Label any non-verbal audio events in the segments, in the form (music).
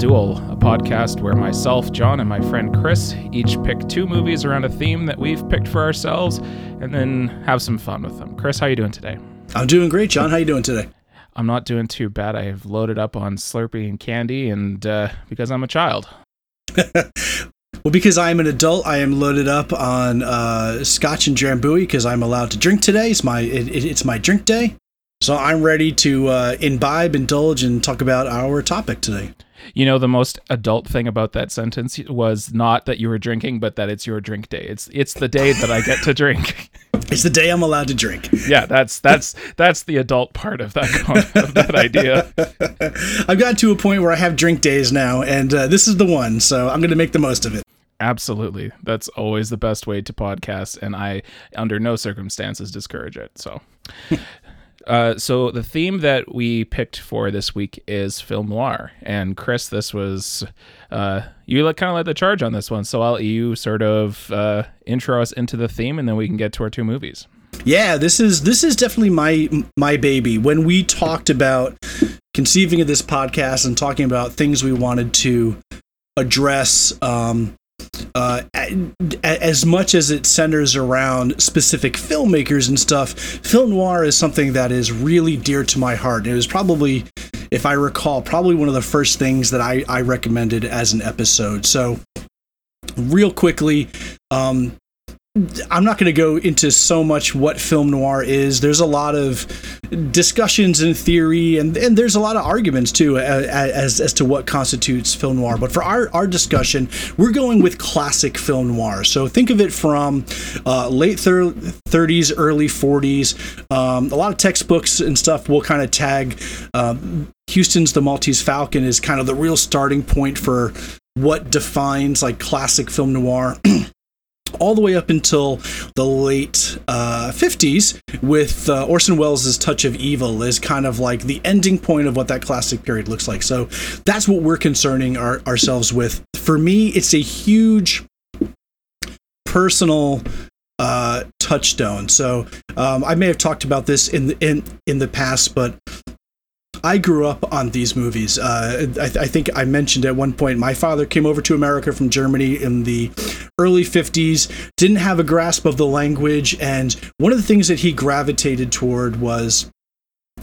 Duel, a podcast where myself, John, and my friend Chris each pick two movies around a theme that we've picked for ourselves and then have some fun with them. Chris, how you doing today? I'm doing great, John. How you doing today? I'm not doing too bad. I have loaded up on Slurpee and candy, and uh, because I'm a child. (laughs) well, because I am an adult, I am loaded up on uh, Scotch and Drambuie because I'm allowed to drink today. It's my it, it's my drink day. So I'm ready to uh, imbibe, indulge, and talk about our topic today. You know, the most adult thing about that sentence was not that you were drinking, but that it's your drink day. It's it's the day that I get to drink. (laughs) It's the day I'm allowed to drink. Yeah, that's that's that's the adult part of that of that idea. (laughs) I've gotten to a point where I have drink days now, and uh, this is the one. So I'm going to make the most of it. Absolutely, that's always the best way to podcast, and I, under no circumstances, discourage it. So. (laughs) Uh, so the theme that we picked for this week is film noir, and Chris, this was uh, you kind of led the charge on this one. So I'll let you sort of uh, intro us into the theme, and then we can get to our two movies. Yeah, this is this is definitely my my baby. When we talked about conceiving of this podcast and talking about things we wanted to address um, uh, as much as it centers around specific filmmakers and stuff, film noir is something that is really dear to my heart. It was probably, if I recall, probably one of the first things that I, I recommended as an episode. So, real quickly, um, I'm not going to go into so much what film noir is. There's a lot of discussions and theory, and, and there's a lot of arguments too as, as to what constitutes film noir. But for our, our discussion, we're going with classic film noir. So think of it from uh, late thir- 30s, early 40s. Um, a lot of textbooks and stuff will kind of tag uh, Huston's The Maltese Falcon is kind of the real starting point for what defines like classic film noir. (clears throat) all the way up until the late uh, 50s with uh, Orson Welles' Touch of Evil is kind of like the ending point of what that classic period looks like. So that's what we're concerning our, ourselves with. For me, it's a huge personal uh, touchstone. So um, I may have talked about this in the, in in the past, but I grew up on these movies. Uh, I, th- I, think I mentioned at one point my father came over to America from Germany in the early 50s, didn't have a grasp of the language, and one of the things that he gravitated toward was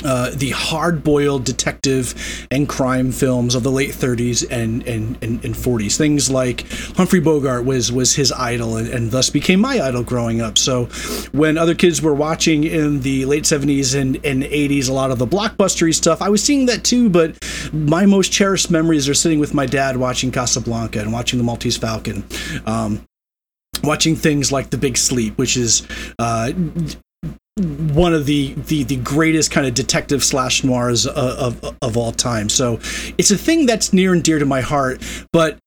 uh, the hard-boiled detective and crime films of the late 30s and, and, and, and 40s. Things like Humphrey Bogart was was his idol and, and, thus became my idol growing up. So when other kids were watching in the late 70s and, and 80s a lot of the blockbustery stuff, I was seeing that too, but my most cherished memories are sitting with my dad watching Casablanca and watching The Maltese Falcon. Um, watching things like The Big Sleep, which is uh, one of the, the the greatest kind of detective slash noirs of, of, of all time. So it's a thing that's near and dear to my heart. But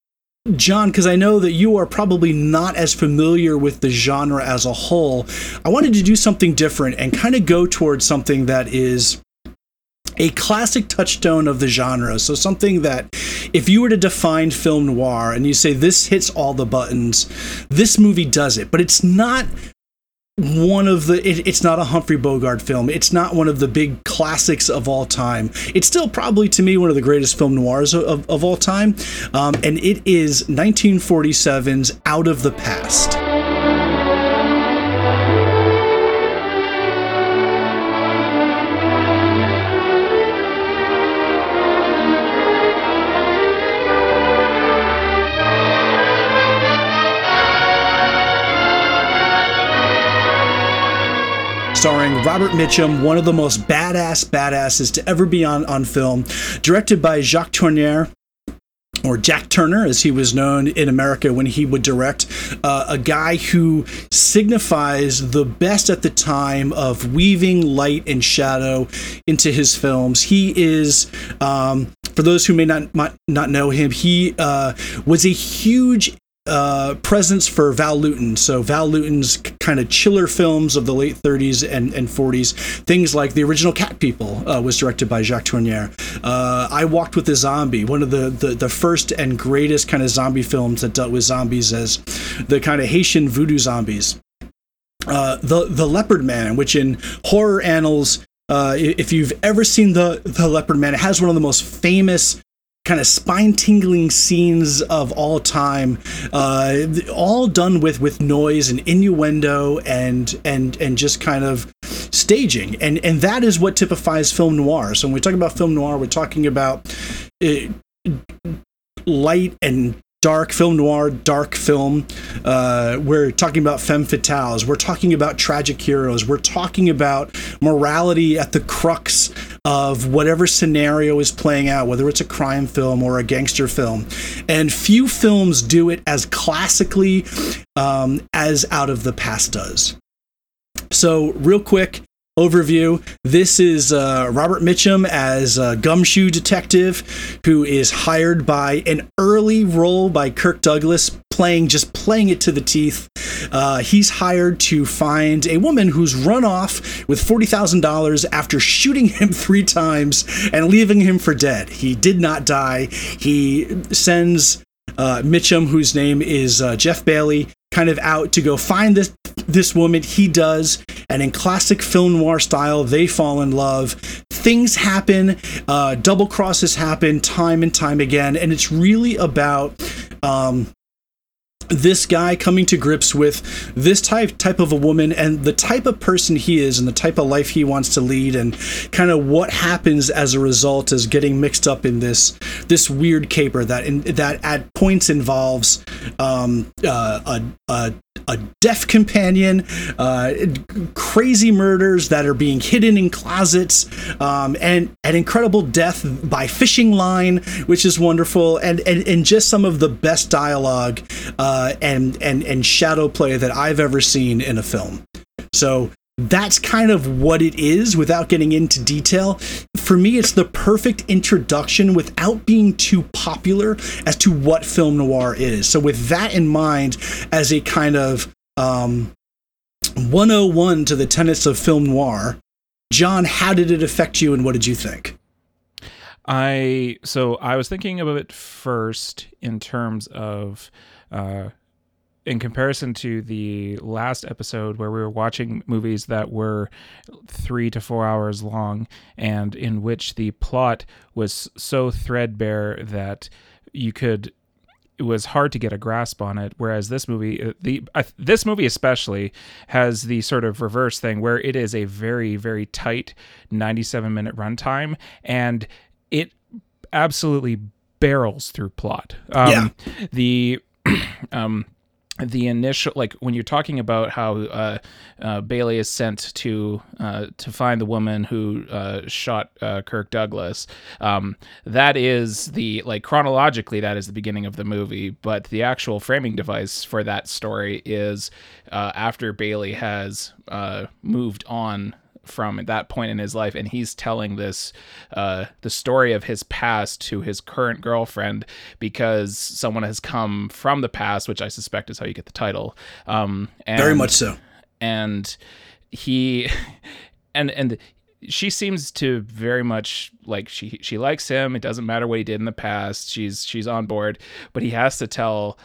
John, because I know that you are probably not as familiar with the genre as a whole, I wanted to do something different and kind of go towards something that is a classic touchstone of the genre. So something that if you were to define film noir and you say this hits all the buttons, this movie does it. But it's not one of the it, it's not a Humphrey Bogart film. It's not one of the big classics of all time. It's still probably to me one of the greatest film noirs of, of, of all time. Um, and it is 1947's Out of the Past. Starring Robert Mitchum, one of the most badass badasses to ever be on, on film, directed by Jacques Tourneur, or Jack Turner, as he was known in America when he would direct, uh, a guy who signifies the best at the time of weaving light and shadow into his films. He is, um, for those who may not not know him, he uh, was a huge uh, presence for Val Lewton. So Val Lewton's kind of chiller films of the late 30s and, and 40s, things like the original Cat People uh, was directed by Jacques Tourneur. Uh, I Walked with a Zombie, one of the, the, the first and greatest kind of zombie films that dealt with zombies as the kind of Haitian voodoo zombies. Uh, the the Leopard Man, which in horror annals, uh, if you've ever seen the the Leopard Man, it has one of the most famous kind of spine tingling scenes of all time, uh, all done with with noise and innuendo and and and just kind of staging, and and that is what typifies film noir. So when we talk about film noir, we're talking about. Uh, light and dark film noir, dark film. Uh, we're talking about femme fatales. We're talking about tragic heroes. We're talking about morality at the crux of whatever scenario is playing out, whether it's a crime film or a gangster film. And few films do it as classically um, as Out of the Past does. So, real quick, overview. This is uh, Robert Mitchum as a gumshoe detective who is hired by an early role by Kirk Douglas, playing just playing it to the teeth. Uh, he's hired to find a woman who's run off with forty thousand dollars after shooting him (laughs) three times and leaving him for dead. He did not die. He sends uh, Mitchum, whose name is uh, Jeff Bailey, kind of out to go find this this woman. He does, and in classic film noir style, they fall in love. Things happen, uh, double crosses happen time and time again, and it's really about. Um, this guy coming to grips with this type type of a woman and the type of person he is and the type of life he wants to lead and kind of what happens as a result is getting mixed up in this this weird caper that in, that at points involves um, uh, a, a a deaf companion, uh, crazy murders that are being hidden in closets, um, and an incredible death by fishing line, which is wonderful, and and, and just some of the best dialogue uh, and and and shadow play that I've ever seen in a film. So that's kind of what it is without getting into detail. For me, it's the perfect introduction without being too popular as to what film noir is. So, with that in mind, as a kind of um, 101 to the tenets of film noir, John, how did it affect you and what did you think? I so I was thinking about it first in terms of uh, in comparison to the last episode where we were watching movies that were three to four hours long and in which the plot was so threadbare that you could it was hard to get a grasp on it whereas this movie uh, the uh, this movie especially has the sort of reverse thing where it is a very very tight 97 minute runtime and it absolutely barrels through plot um, yeah. the (clears throat) um the initial like when you're talking about how uh, uh, Bailey is sent to uh, to find the woman who uh, shot uh, Kirk Douglas, um, that is the like chronologically that is the beginning of the movie, but the actual framing device for that story is uh, after Bailey has moved on from at that point in his life and he's telling this uh, the story of his past to his current girlfriend because someone has come from the past which i suspect is how you get the title. Um, and, very much so. And he (laughs) and and she seems to very much like she she likes him. It doesn't matter what he did in the past. She's she's on board. But he has to tell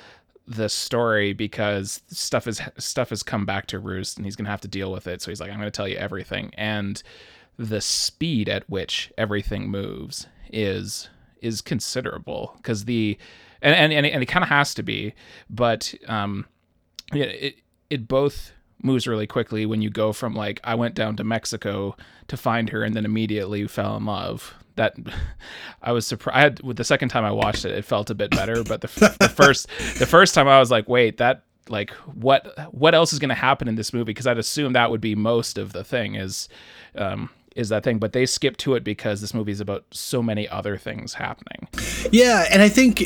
the story because stuff is stuff has come back to roost and he's gonna have to deal with it. So he's like, I'm gonna tell you everything. And the speed at which everything moves is is considerable because the and and and it, it kind of has to be, but um, it it both moves really quickly when you go from like I went down to Mexico to find her and then immediately fell in love that I was surprised. I With the second time I watched it, it felt a bit better. But the, the first the first time I was like, wait, that like what what else is going to happen in this movie? Because I'd assume that would be most of the thing is um, is that thing. But they skip to it because this movie is about so many other things happening. Yeah, and I think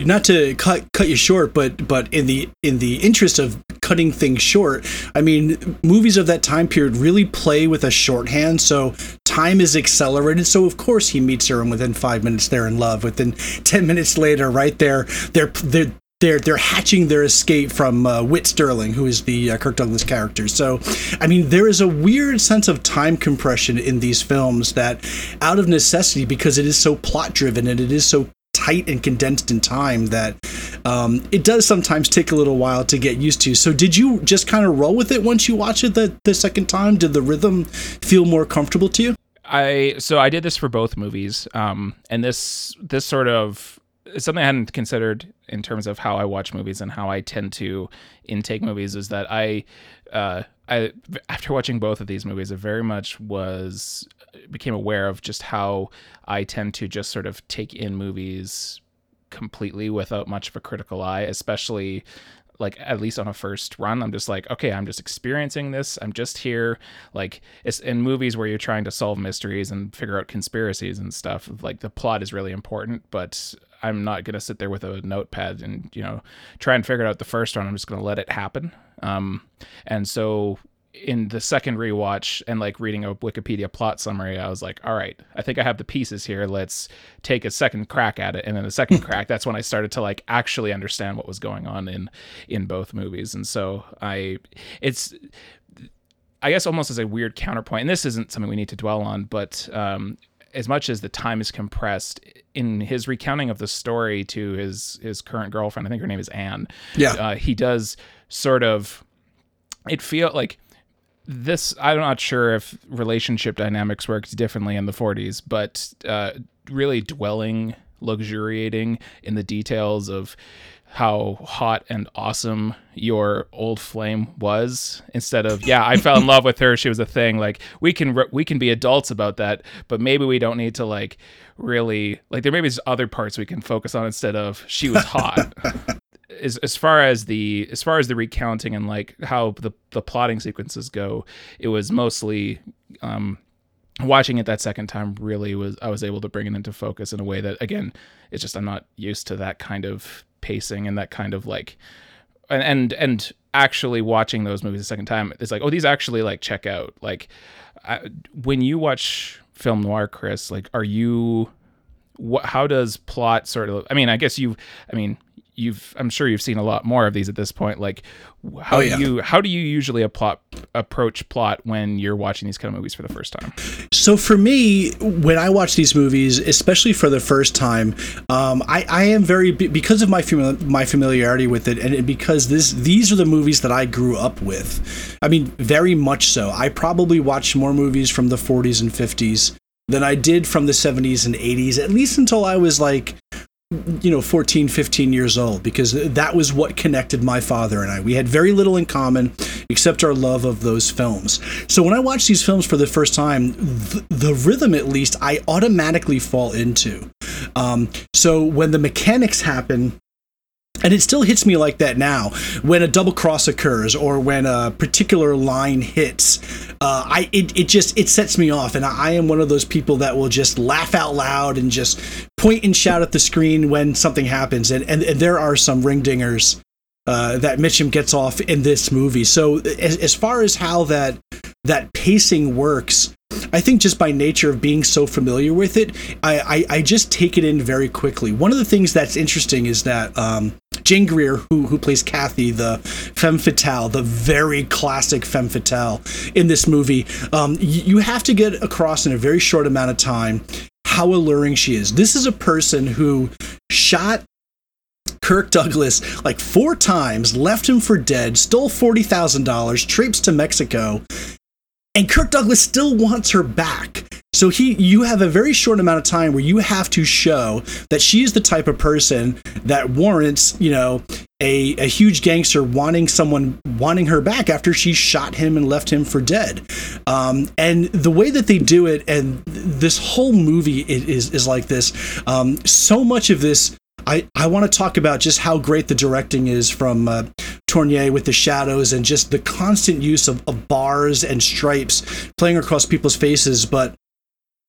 not to cut cut you short, but but in the in the interest of cutting things short, I mean, movies of that time period really play with a shorthand, so time is accelerated. So of course he meets her, and within five minutes they're in love. Within (laughs) ten minutes later, right there, they're they're they're they're hatching their escape from uh, Whit Sterling, who is the uh, Kirk Douglas character. So, I mean, there is a weird sense of time compression in these films that, out of necessity, because it is so plot driven and it is so tight and condensed in time that um, it does sometimes take a little while to get used to. So, did you just kind of roll with it once you watch it the, the second time? Did the rhythm feel more comfortable to you? I so I did this for both movies, um, and this this sort of something I hadn't considered in terms of how I watch movies and how I tend to intake movies is that I, uh, I after watching both of these movies, it very much was became aware of just how I tend to just sort of take in movies completely without much of a critical eye, especially like at least on a first run. I'm just like okay i'm just experiencing this. I'm just here. Like it's in movies where you're trying to solve mysteries and figure out conspiracies and stuff like the plot is really important but i'm not going to sit there with a notepad and you know try and figure it out the first run. I'm just going to let it happen. Um, and so in the second rewatch and like reading a Wikipedia plot summary, I was like, all right, I think I have the pieces here. Let's take a second crack at it. And then the second (laughs) crack, that's when I started to like actually understand what was going on in in both movies. And so I it's I guess almost as a weird counterpoint, and this isn't something we need to dwell on, but um, as much as the time is compressed in his recounting of the story to his his current girlfriend, I think her name is Anne. Yeah, uh, he does sort of. It feel like this i'm not sure if relationship dynamics worked differently in the 40s but uh, really dwelling luxuriating in the details of how hot and awesome your old flame was instead of yeah i fell in love with her. She was a thing. Like we can we can be adults about that but maybe we don't need to like really like there maybe there's other parts we can focus on instead of she was hot (laughs) as as far as the as far as the recounting and like how the the plotting sequences go, it was mostly um, watching it that second time. Really was I was able to bring it into focus in a way that again, it's just I'm not used to that kind of pacing and that kind of like and and and actually watching those movies a second time it's like oh these actually like check out like I, when you watch film noir chris like are you what how does plot sort of i mean i guess you i mean you've I'm sure you've seen a lot more of these at this point. Like how oh, yeah. do you how do you usually plot approach plot when you're watching these kind of movies for the first time? So for me, when I watch these movies, especially for the first time, um, I, I am very because of my fami- my familiarity with it, and because this these are the movies that I grew up with. I mean, very much so. I probably watched more movies from the 40s and 50s than I did from the 70s and 80s, at least until I was like you know 14 15 years old because that was what connected my father and I. We had very little in common except our love of those films. So when I watch these films for the first time th- the rhythm at least I automatically fall into. Um, so when the mechanics happen and it still hits me like that now when a double cross occurs or when a particular line hits uh, i it, it just it sets me off and I, am one of those people that will just laugh out loud and just point and shout at the screen when something happens and and, and there are some ring dingers uh, that Mitchum gets off in this movie. So as, as far as how that that pacing works, I think just by nature of being so familiar with it, I, I, I just take it in very quickly. One of the things that's interesting is that um, Jane Greer, who who plays Kathy, the femme fatale, the very classic femme fatale in this movie, um, you, have to get across in a very short amount of time how alluring she is. This is a person who shot Kirk Douglas like four times, left him for dead, stole $40,000, traipsed to Mexico, and Kirk Douglas still wants her back. So he you have a very short amount of time where you have to show that she is the type of person that warrants, you know, a, a huge gangster wanting someone wanting her back after she shot him and left him for dead. Um, and the way that they do it, and this whole movie is is like this. Um, so much of this I, I want to talk about just how great the directing is from uh, Tourneur with the shadows and just the constant use of, of bars and stripes playing across people's faces. But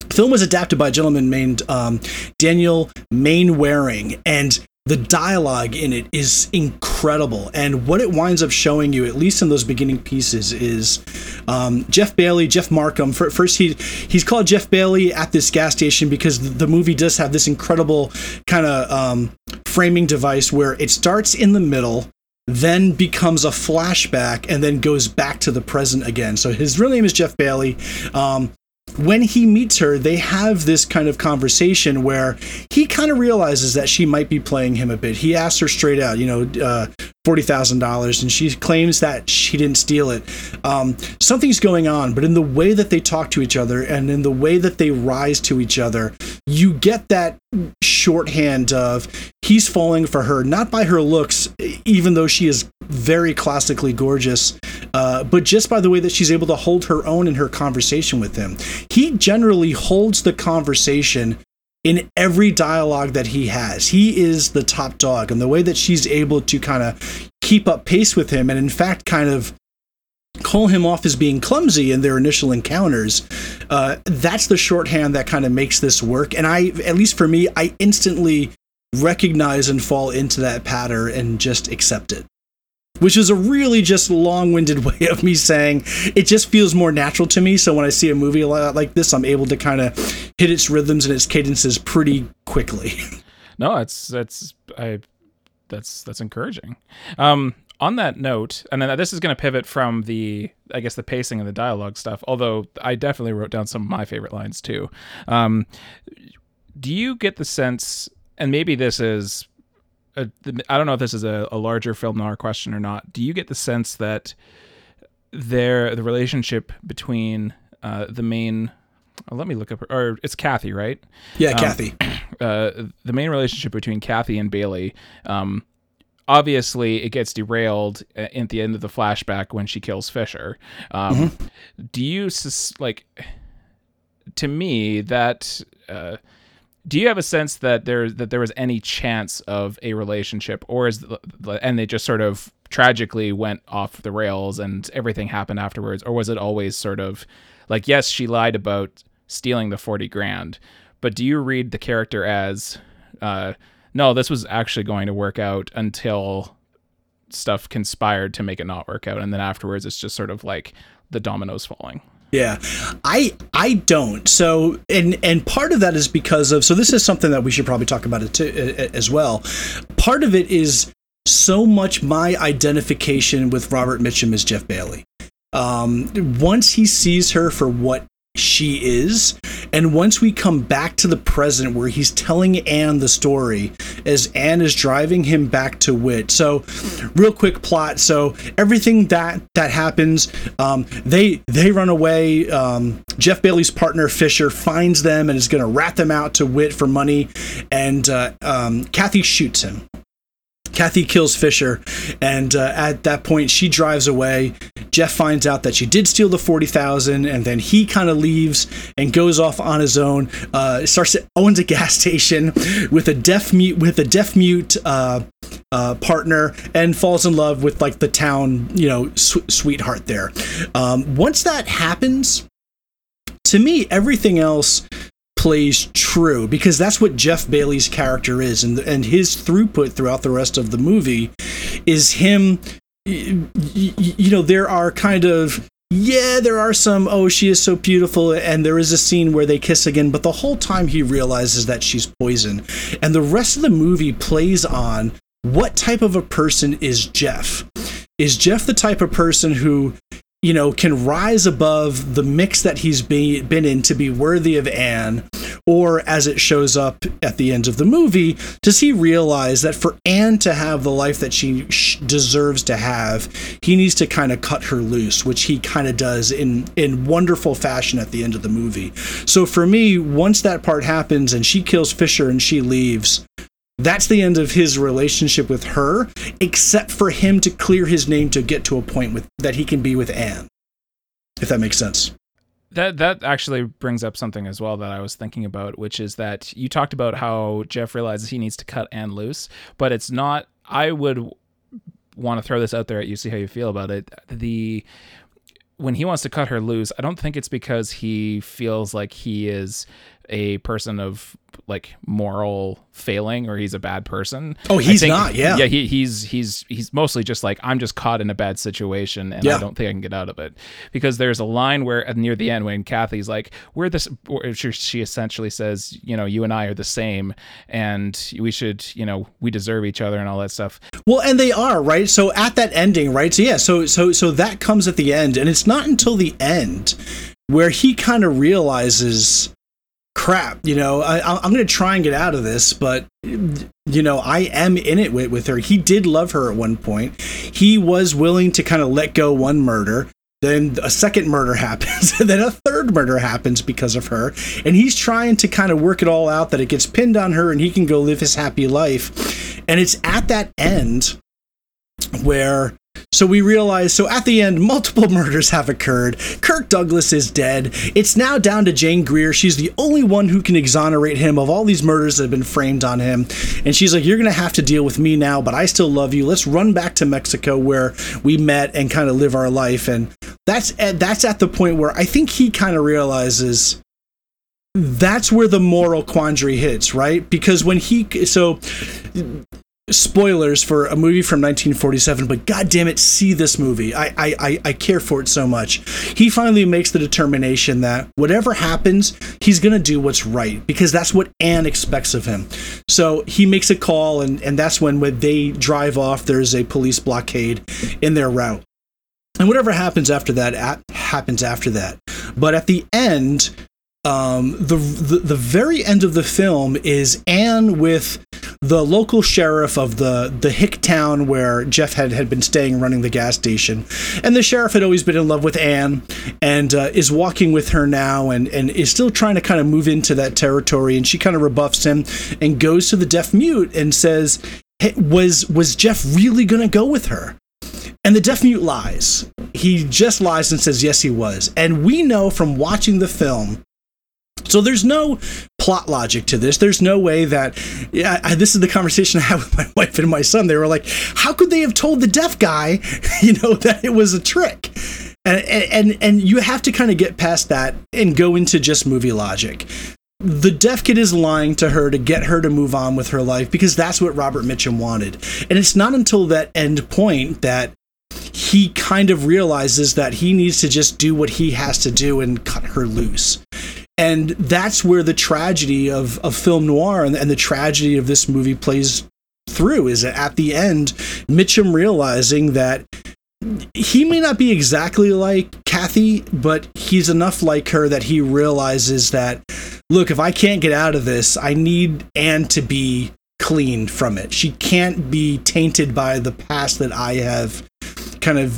the film was adapted by a gentleman named um, Daniel Mainwaring, and the dialogue in it is incredible and what it winds up showing you at least in those beginning pieces is um, jeff bailey jeff markham first he he's called jeff bailey at this gas station because the movie does have this incredible kind of um, framing device where it starts in the middle then becomes a flashback and then goes back to the present again. So his real name is Jeff Bailey. Um, when he meets her, they have this kind of conversation where he kind of realizes that she might be playing him a bit. He asks her straight out, you know, uh, forty thousand dollars, and she claims that she didn't steal it. um, something's going on, but in the way that they talk to each other and in the way that they rise to each other, you get that shorthand of he's falling for her, not by her looks, even though she is very classically gorgeous, uh, but just by the way that she's able to hold her own in her conversation with him. He generally holds the conversation in every dialogue that he has. He is the top dog, and the way that she's able to kind of keep up pace with him, and in fact, kind of call him off as being clumsy in their initial encounters. Uh, that's the shorthand that kind of makes this work. And I, at least for me, I instantly recognize and fall into that pattern and just accept it. Which is a really just long winded (laughs) way of me saying it just feels more natural to me. So when I see a movie like this, I'm able to kind of hit its rhythms and its cadences pretty quickly. (laughs) No, that's that's I that's that's encouraging. Um, on that note, and then this is going to pivot from the, I guess, the pacing and the dialogue stuff. Although I definitely wrote down some of my favorite lines too. Um, do you get the sense, and maybe this is, I don't know if this is a, a larger film noir question or not. Do you get the sense that there, the relationship between uh, the main Oh, let me look up or it's Kathy, right? Yeah, um, Kathy. (clears throat) Uh, the main relationship between Kathy and Bailey um, obviously it gets derailed at the end of the flashback when she kills Fisher. Um, mm-hmm. Do you sus- like? To me, that uh, do you have a sense that there that there was any chance of a relationship, or is the, and they just sort of tragically went off the rails and everything happened afterwards, or was it always sort of like yes, she lied about stealing the forty grand, but do you read the character as uh, no, this was actually going to work out until stuff conspired to make it not work out, and then afterwards it's just sort of like the dominoes falling. Yeah, I I don't. So and and part of that is because of so this is something that we should probably talk about it as well. Part of it is so much my identification with Robert Mitchum as Jeff Bailey. Um, once he sees her for what she is. And once we come back to the present where he's telling Anne the story as Anne is driving him back to Whit. So real quick plot. So everything that that happens, um, they they run away. Um, Jeff Bailey's partner Fisher finds them and is going to rat them out to Whit for money. And uh, um, Kathy shoots him. Kathy kills Fisher, and uh, at that point, she drives away. Jeff finds out that she did steal the forty thousand, and then he kind of leaves and goes off on his own. Uh, starts to, owns a (laughs) gas station with a deaf mute with a deaf mute uh, uh, partner, and falls in love with like the town, you know, sw- sweetheart there. Um, once that happens, to me, everything else plays true because that's what Jeff Bailey's character is, and and his throughput throughout the rest of the movie is him. You know, there are kind of yeah, there are some, oh, she is so beautiful, and there is a scene where they kiss again, but the whole time he realizes that she's poison. And the rest of the movie plays on what type of a person is Jeff? Is Jeff the type of person who you know, can rise above the mix that he's be, been in to be worthy of Anne, or as it shows up at the end of the movie, does he realize that for Anne to have the life that she deserves to have, he needs to kind of cut her loose, which he kind of does in in wonderful fashion at the end of the movie. So for me, once that part happens and she kills Fisher and she leaves, that's the end of his relationship with her, except for him to clear his name to get to a point with that he can be with Anne. If that makes sense. That that actually brings up something as well that I was thinking about, which is that you talked about how Jeff realizes he needs to cut Anne loose, but it's not. I would want to throw this out there at you, see how you feel about it. The when he wants to cut her loose, I don't think it's because he feels like he is a person of like moral failing or he's a bad person. Oh, he's think, not. Yeah, yeah. He, he's he's he's mostly just like I'm just caught in a bad situation and yeah. I don't think I can get out of it. Because there's a line where uh, near the end when Kathy's like, "We're this," she essentially says, "You know, you and I are the same, and we should, you know, we deserve each other and all that stuff." Well, and they are right. So at that ending, right? So yeah, so so so that comes at the end, and it's not until the end where he kind of realizes crap, you know, I, I'm going to try and get out of this, but you know, I am in it with, with her. He did love her at one point. He was willing to kind of let go one murder. then a second murder (laughs) happens, and then a third murder happens because of her. And he's trying to kind of work it all out that it gets pinned on her and he can go live his happy life. And it's at that end where so we realize so at the end multiple (laughs) murders have occurred. Kirk douglas is dead. It's now down to jane greer. She's the only one who can exonerate him of all these murders that have been framed on him. And she's like you're gonna have to deal with me now but i still love you. Let's run back to mexico where we met and kind of live our life. And that's that's at the point where i think he kind of realizes that's where the moral quandary hits, right? Because when he so spoilers for a movie from 1947 but god damn it see this movie. I, I i care for it so much. He finally makes the determination that whatever happens he's gonna do what's right because that's what anne expects of him. So he makes a call and and that's when when they drive off there's a police blockade in their route. And whatever happens after that happens after that. But at the end um, the, the the very end of the film is Anne with the local sheriff of the the hick town where Jeff had had been staying, running the gas station, and the sheriff had always been in love with Anne, and uh, is walking with her now, and and is still trying to kind of move into that territory, and she kind of rebuffs him and goes to the deaf mute and says, hey, "Was was Jeff really gonna go with her?" And the deaf mute lies. He just lies and says, yes, he was. And we know from watching the film so there's no plot logic to this. There's no way that yeah, I, this is the conversation I had with my (laughs) wife and my son. They were like, "How could they have told the deaf guy, (laughs) you know, that it was a trick?" And and and you have to kind of get past that and go into just movie logic. The deaf kid is lying to her to get her to move on with her life because that's what Robert Mitchum wanted. And it's not until that end point that he kind of realizes that he needs to just do what he has to do and cut her loose and that's where the tragedy of, of film noir and, and the tragedy of this movie plays through is at the end mitchum realizing that he may not be exactly like Kathy, but he's enough like her that he realizes that, look, if I can't get out of this, I need Anne to be clean from it. She can't be tainted by the past that I have kind of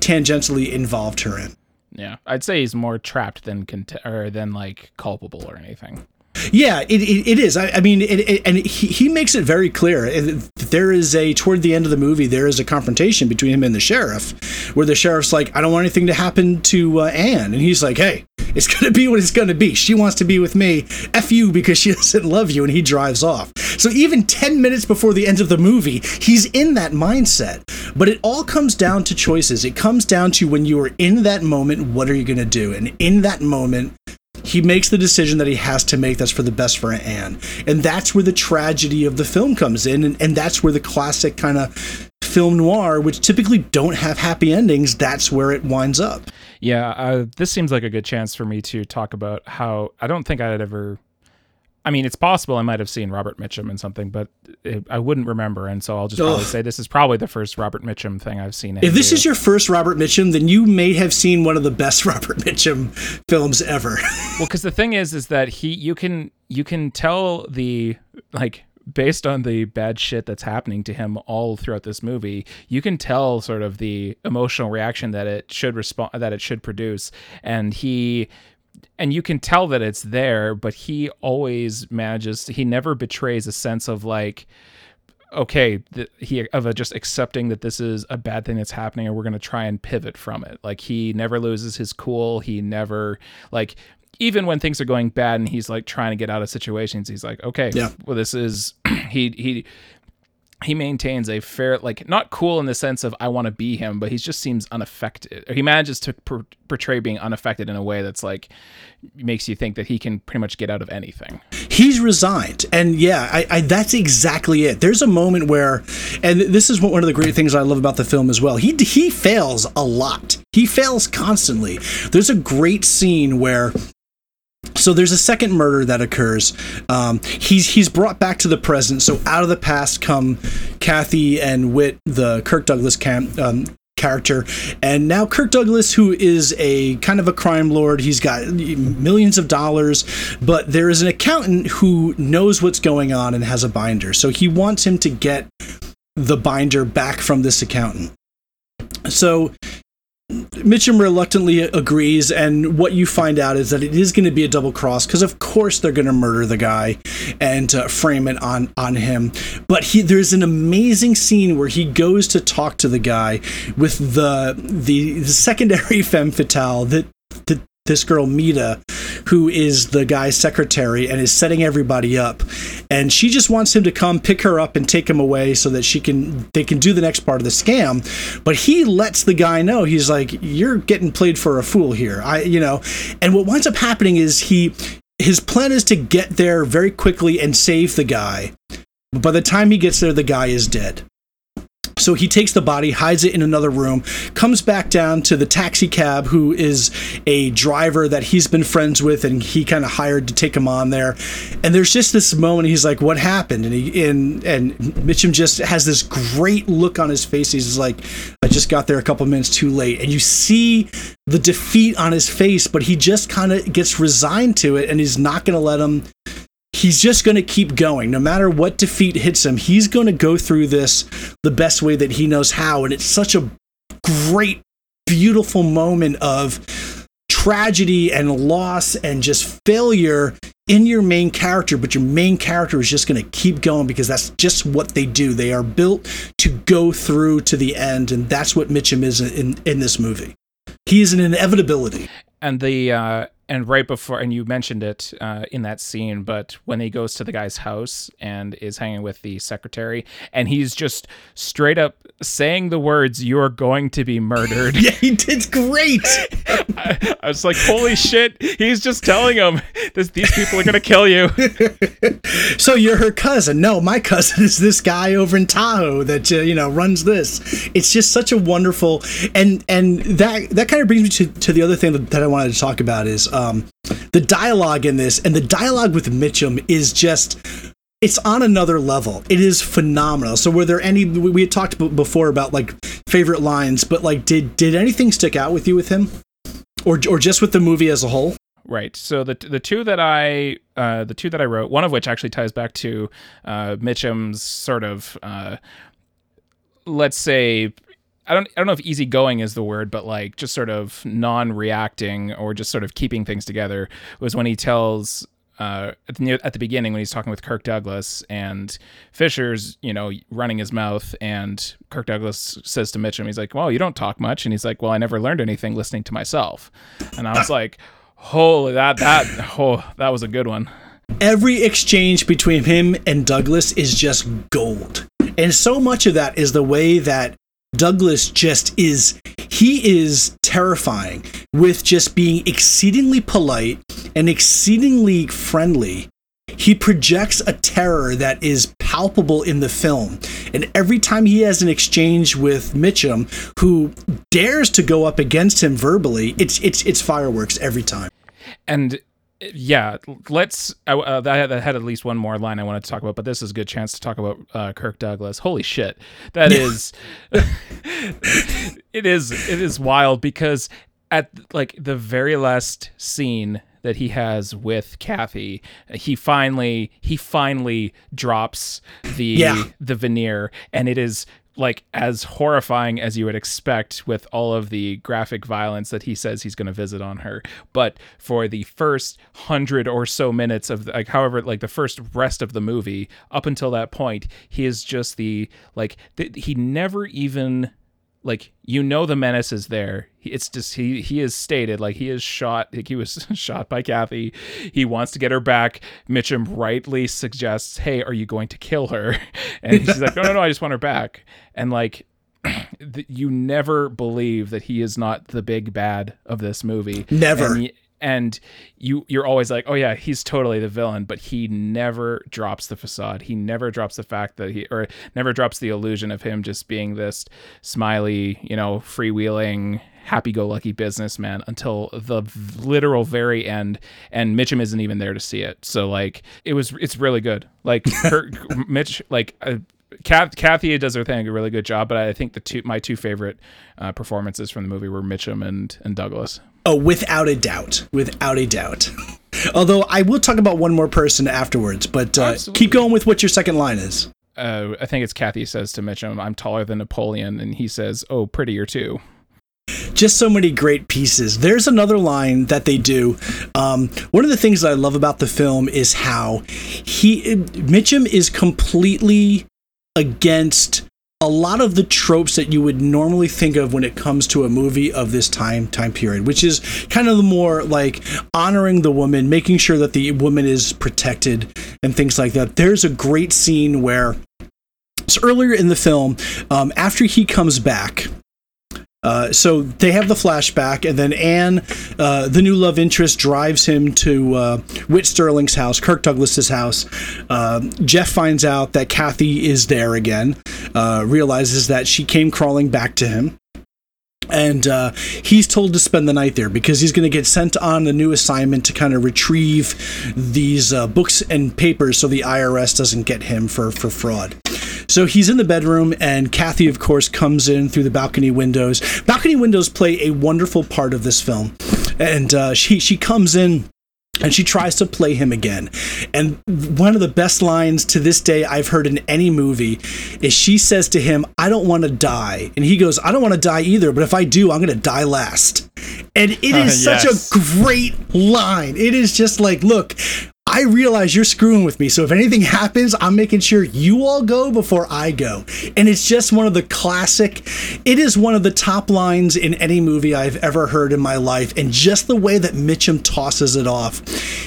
tangentially involved her in. Yeah, I'd say he's more trapped than cont- or than like culpable or anything. Yeah, it, it, it is. I, I mean, it, it, and he, he makes it very clear. There is a, toward the end of the movie, there is a confrontation between him and the sheriff, where the sheriff's like, I don't want anything to happen to uh, Anne. And he's like, hey, it's going to be what it's going to be. She wants to be with me. F you because she (laughs) doesn't love you. And he drives off. So even 10 minutes before the end of the movie, he's in that mindset. But it all comes down to choices. It comes down to when you are in that moment, what are you going to do? And in that moment, he makes the decision that he has to make that's for the best for Anne. And that's where the tragedy of the film comes in. And, and that's where the classic kind of film noir, which typically don't have happy endings, that's where it winds up. Yeah, uh, this seems like a good chance for me to talk about how I don't think I had ever I mean, it's possible I might have seen Robert Mitchum in something, but it, I wouldn't remember, and so I'll just probably say this is probably the first Robert Mitchum thing I've seen. If this do. is your first Robert Mitchum, then you may have seen one of the best (laughs) Robert Mitchum films ever. (laughs) well, because the thing is, is that he you can you can tell the like based on the bad shit that's happening to him all throughout this movie, you can tell sort of the emotional reaction that it should respond that it should produce, and he and you can tell that it's there, but he always manages. To, he never betrays a sense of like, okay, the, he of a just accepting that this is a bad thing that's happening, and we're gonna try and pivot from it. Like he never loses his cool. He never like even when things are going bad and he's like trying to get out of situations, he's like, okay, yeah. well, this is (clears throat) he he he maintains a fair like not cool in the sense of i want to be him but he just seems unaffected. He manages to per- portray being unaffected in a way that's like makes you think that he can pretty much get out of anything. He's resigned and yeah I, I that's exactly it. There's a moment where and this is one of the great things i love about the film as well. He he fails a lot. He fails constantly. There's a great scene where so there's a second murder that occurs. Um, he's he's brought back to the present. So out of the past come Kathy and Whit, the Kirk Douglas cam, um, character, and now Kirk Douglas, who is a kind of a crime lord. He's got millions of dollars, but there is an accountant who knows what's going on and has a binder. So he wants him to get the binder back from this accountant. So Mitchum reluctantly agrees, and what you find out is that it is going to be a double cross because, of course, they're going to murder the guy and uh, frame it on on him. But he, there's an amazing scene where he goes to talk to the guy with the the, the secondary (laughs) femme fatale that that this girl Meta, who is the guy's secretary and is setting everybody up, and she just wants him to come pick her up and take him away so that she can they can do the next part of the scam. But he lets the guy know he's like, "You're getting played for a fool here." I, you know, and what winds up happening is he his plan is to get there very quickly and save the guy. But by the time he gets there, the guy is dead. So he takes the body, hides it in another room, comes back down to the taxi cab, who is a driver that he's been friends with, and he kind of hired to take him on there. And there's just this moment. He's like, "What happened?" And he and and Mitchum just has this great look on his face. He's like, "I just got there a couple minutes too late," and you see the defeat on his face, but he just kind of gets resigned to it, and he's not going to let him he's just going to keep going. No matter what defeat hits him he's going to go through this the best way that he knows how. And it's such a great beautiful moment of tragedy and loss and just failure in your main character but your main character is just going to keep going because that's just what they do. They are built to go through to the end and that's what mitchum is in in this movie. He is an inevitability. And the uh and right before and you mentioned it uh, in that scene but when he goes to the guy's house and is hanging with the secretary and he's just straight up saying the words you're going to be murdered. (laughs) Yeah he did great! I, (laughs) I, was like holy shit he's just telling him this, these people are going to kill you. (laughs) So you're her cousin. No my cousin is this guy over in tahoe that uh, you know runs this. It's just such a wonderful and and that that kind of brings me to, to the other thing that, that i wanted to talk about is um, the dialogue in this and the dialogue with Mitchum is just it's on another level. It is phenomenal. So were there any we had talked before about like favorite lines, but like did did anything stick out with you with him? Or or just with the movie as a whole? Right. So the the two that I uh, the two that I wrote, one of which actually ties back to uh, Mitchum's sort of uh, let's say I don't I don't know if easygoing is the word, but like just sort of non-reacting or just sort of keeping things together was when he tells uh, at the at the beginning when he's talking with Kirk Douglas and Fisher's you know running his mouth and Kirk Douglas says to Mitchum he's like well you don't talk much. And he's like well I never learned anything listening to myself. And I was (laughs) like holy that that oh that was a good one. Every exchange between him and Douglas is just gold. And so much of that is the way that Douglas just is he is terrifying with just being exceedingly polite and exceedingly friendly. He projects a terror that is palpable in the film. And every time he has an exchange with Mitchum, who dares to go up against him verbally, it's it's it's fireworks every time. And yeah, let's. Uh, that had at least one more line I wanted to talk about, but this is a good chance to talk about uh, Kirk Douglas. Holy shit, that is, (laughs) it is, it is wild because at like the very last scene that he has with Kathy, he finally he finally drops the yeah. the veneer, and it is like as horrifying as you would expect with all of the graphic violence that he says he's going to visit on her. But for the first 100 or so minutes of like however like the first rest of the movie up until that point he is just the like th- he never even like you know the menace is there. It's just he he has stated like he is shot like he was (laughs) shot by kathy. He wants to get her back. Mitchum rightly suggests hey are you going to kill her? (laughs) And she's like no no no i just want her back. And like (clears throat) you never believe that he is not the big bad of this movie. Never. And, and you you're always like oh yeah he's totally the villain but he never drops the facade. He never drops the fact that he or never drops the illusion of him just being this smiley you know freewheeling happy-go-lucky businessman until the literal very end and mitchum isn't even there to see it. So like it was it's really good. Like (laughs) her, mitch like uh, Kathy does her thing a really good job, but I think the two my two favorite uh, performances from the movie were Mitchum and and Douglas. Oh, without a doubt, without a doubt. Although I will talk about one more person afterwards, but uh, keep going with what your second line is. Uh, I think it's Kathy says to Mitchum, "I'm taller than Napoleon," and he says, "Oh, prettier too." just so many great pieces. There's another line that they do. Um, one of the things that I love about the film is how he Mitchum is completely against a lot of the tropes that you would normally think of when it comes to a movie of this time time period, which is kind of the more like honoring the woman, making sure that the woman is protected and things like that. There's a great scene where so earlier in the film, um, after he comes back, uh, so they have the flashback, and then Anne, uh, the new love interest, drives him to uh, Whit Sterling's house, Kirk Douglas's house. Uh, Jeff finds out that Kathy is there again, uh, realizes that she came crawling back to him and he's told to spend the night there because he's going to get sent on a new assignment to kind of retrieve these books and papers so the IRS doesn't get him for, for fraud. So he's in the bedroom, and Kathy, of course, comes in through the balcony windows. Balcony windows play a wonderful part of this film, and uh, she she comes in and she tries to play him again. And one of the best lines to this day I've heard in any movie is she says to him, I don't want to die. And he goes, I don't want to die either, but if I do, I'm going to die last. And it (laughs) is uh, yes. such a great line. It is just like, look, I realize you're screwing with me. So if anything happens, I'm making sure you all go before I go. And it's just one of the classic, it is one of the top lines in any movie I've ever heard in my life. And just the way that Mitchum tosses it off,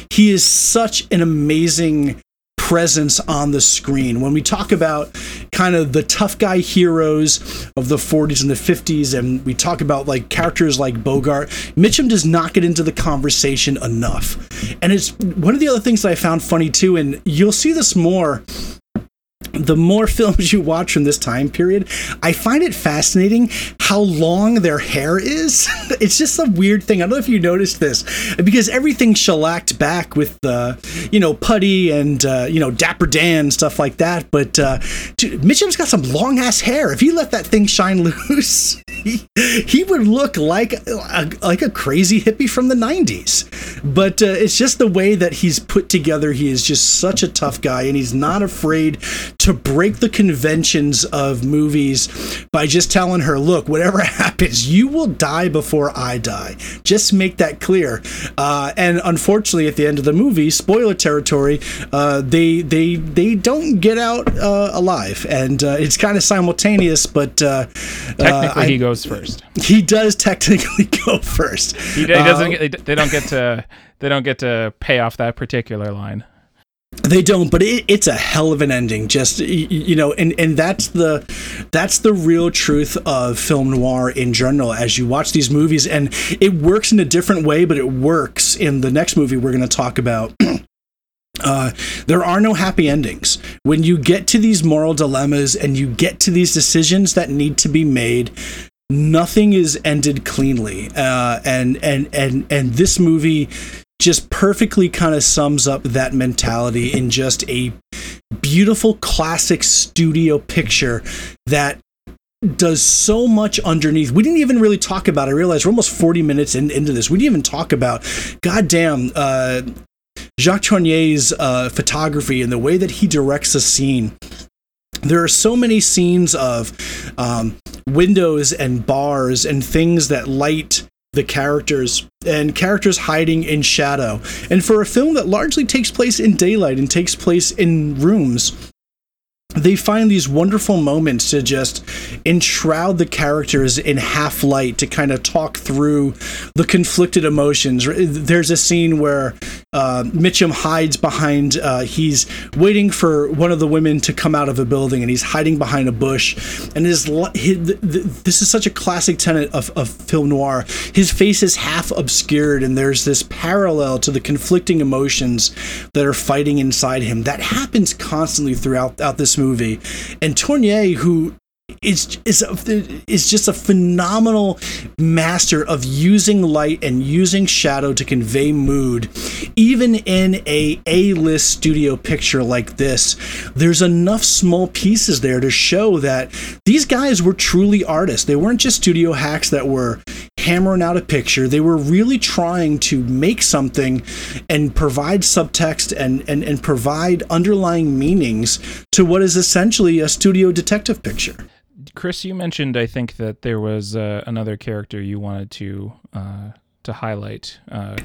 he is such an amazing presence on the screen. When we talk about kind of the tough guy heroes of the 40s and the 50s, and we talk about like characters like Bogart, Mitchum does not get into the conversation enough. And it's one of the other things that I found funny too, and you'll see this more the more (laughs) films you watch from this time period, I find it fascinating how long their hair is. (laughs) it's just a weird thing. I don't know if you noticed this because everything's shellacked back with the, you know, Putty and uh, you know Dapper Dan stuff like that. But uh, dude, Mitchum's got some long ass hair. If he let that thing shine (laughs) loose, he, he would look like a, like a crazy hippie from the '90s. But uh, it's just the way that he's put together. He is just such a tough guy, and he's not afraid to break the conventions of movies by just telling her, look, whatever (laughs) happens, you will die before I die. Just make that clear. Uh, and unfortunately, at the end of the movie, spoiler territory, uh, they they they don't get out uh, alive, and uh, it's kind of simultaneous. But uh, technically, I, he goes first. (laughs) He does technically (laughs) go first. He, he doesn't. Get, they don't get to. They don't get to pay off that particular line. They don't, but it, it's a hell of an ending. Just you know, and and that's the that's the real truth of film noir in general. As you watch these movies, and it works in a different way, but it works in the next movie we're going to talk about. (clears throat) Uh, there are no happy endings. When you get to these moral dilemmas and you get to these decisions that need to be made, nothing is ended cleanly. Uh, and and and and this movie just perfectly kind of sums up that mentality in just a beautiful classic studio picture that does so much underneath. We didn't even really talk about. I realize we're almost 40 minutes in, into this. We didn't even talk about, goddamn, uh, Jacques Tourneur's uh, photography and the way that he directs a scene. There are so many scenes of um, windows and bars and things that light the characters and characters hiding in shadow. And for a film that largely takes place in daylight and takes place in rooms, they find these wonderful moments to just enshroud the characters in half light to kind of talk through the conflicted emotions. There's a scene where uh, Mitchum hides behind, uh, he's waiting for one of the women to come out of a building and he's hiding behind a bush. And his, his this is such a classic tenet of, of film noir. His face is half obscured and there's this parallel to the conflicting emotions that are fighting inside him. That happens constantly throughout, throughout this movie. And Tourneur, who is is is just a phenomenal master of using light and using shadow to convey mood even in a a-list studio picture like this there's enough small pieces there to show that these guys were truly artists. They weren't just studio hacks that were hammering out a picture they were really trying to make something and provide subtext and and, and provide underlying meanings to what is essentially a studio detective picture Chris, you mentioned I think that there was uh, another character you wanted to uh, to highlight. Uh,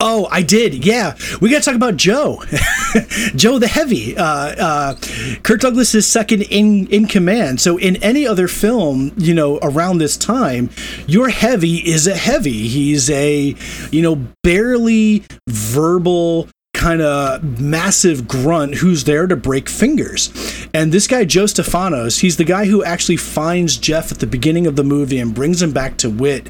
Oh, I did. Yeah, we got to talk about Joe, (laughs) Joe the Heavy. Uh, uh, Kirk Douglas is second in in command. So in any other film, you know, around this time, your heavy is a heavy. He's a, you know, barely verbal kind of massive grunt who's there to break fingers. And this guy, Joe Stephanos, he's the guy who actually finds Jeff at the beginning of the movie and brings him back to Whit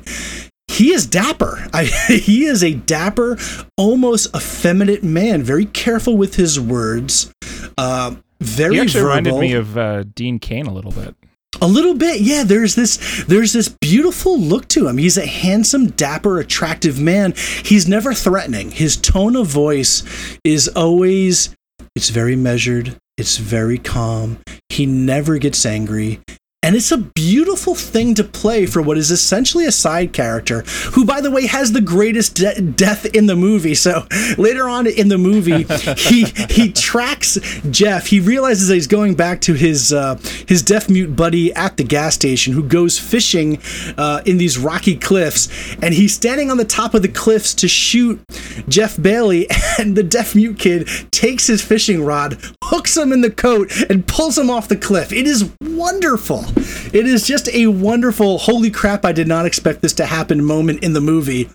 he is dapper. I, (laughs) he is a dapper, almost effeminate man. Very careful with his words. Uh, very he actually verbal. reminded me of uh, Dean Cain a little bit. A little bit, yeah. There's this, there's this beautiful look to him. He's a handsome, dapper, attractive man. He's never threatening. His tone of voice is always, it's very measured. It's very calm. He never gets angry. And it's a beautiful thing to play for what is essentially a side character, who, by the way, has the greatest de- death in the movie. So later on in the movie, (laughs) he he tracks Jeff. He realizes that he's going back to his uh, his deaf mute buddy at the gas station, who goes fishing uh, in these rocky cliffs, and he's standing on the top of the cliffs to shoot Jeff Bailey, (laughs) and the deaf mute kid takes his fishing rod, hooks him in the coat, and pulls him off the cliff. It is wonderful. It is just a wonderful, holy crap, I did not expect this to happen moment in the movie.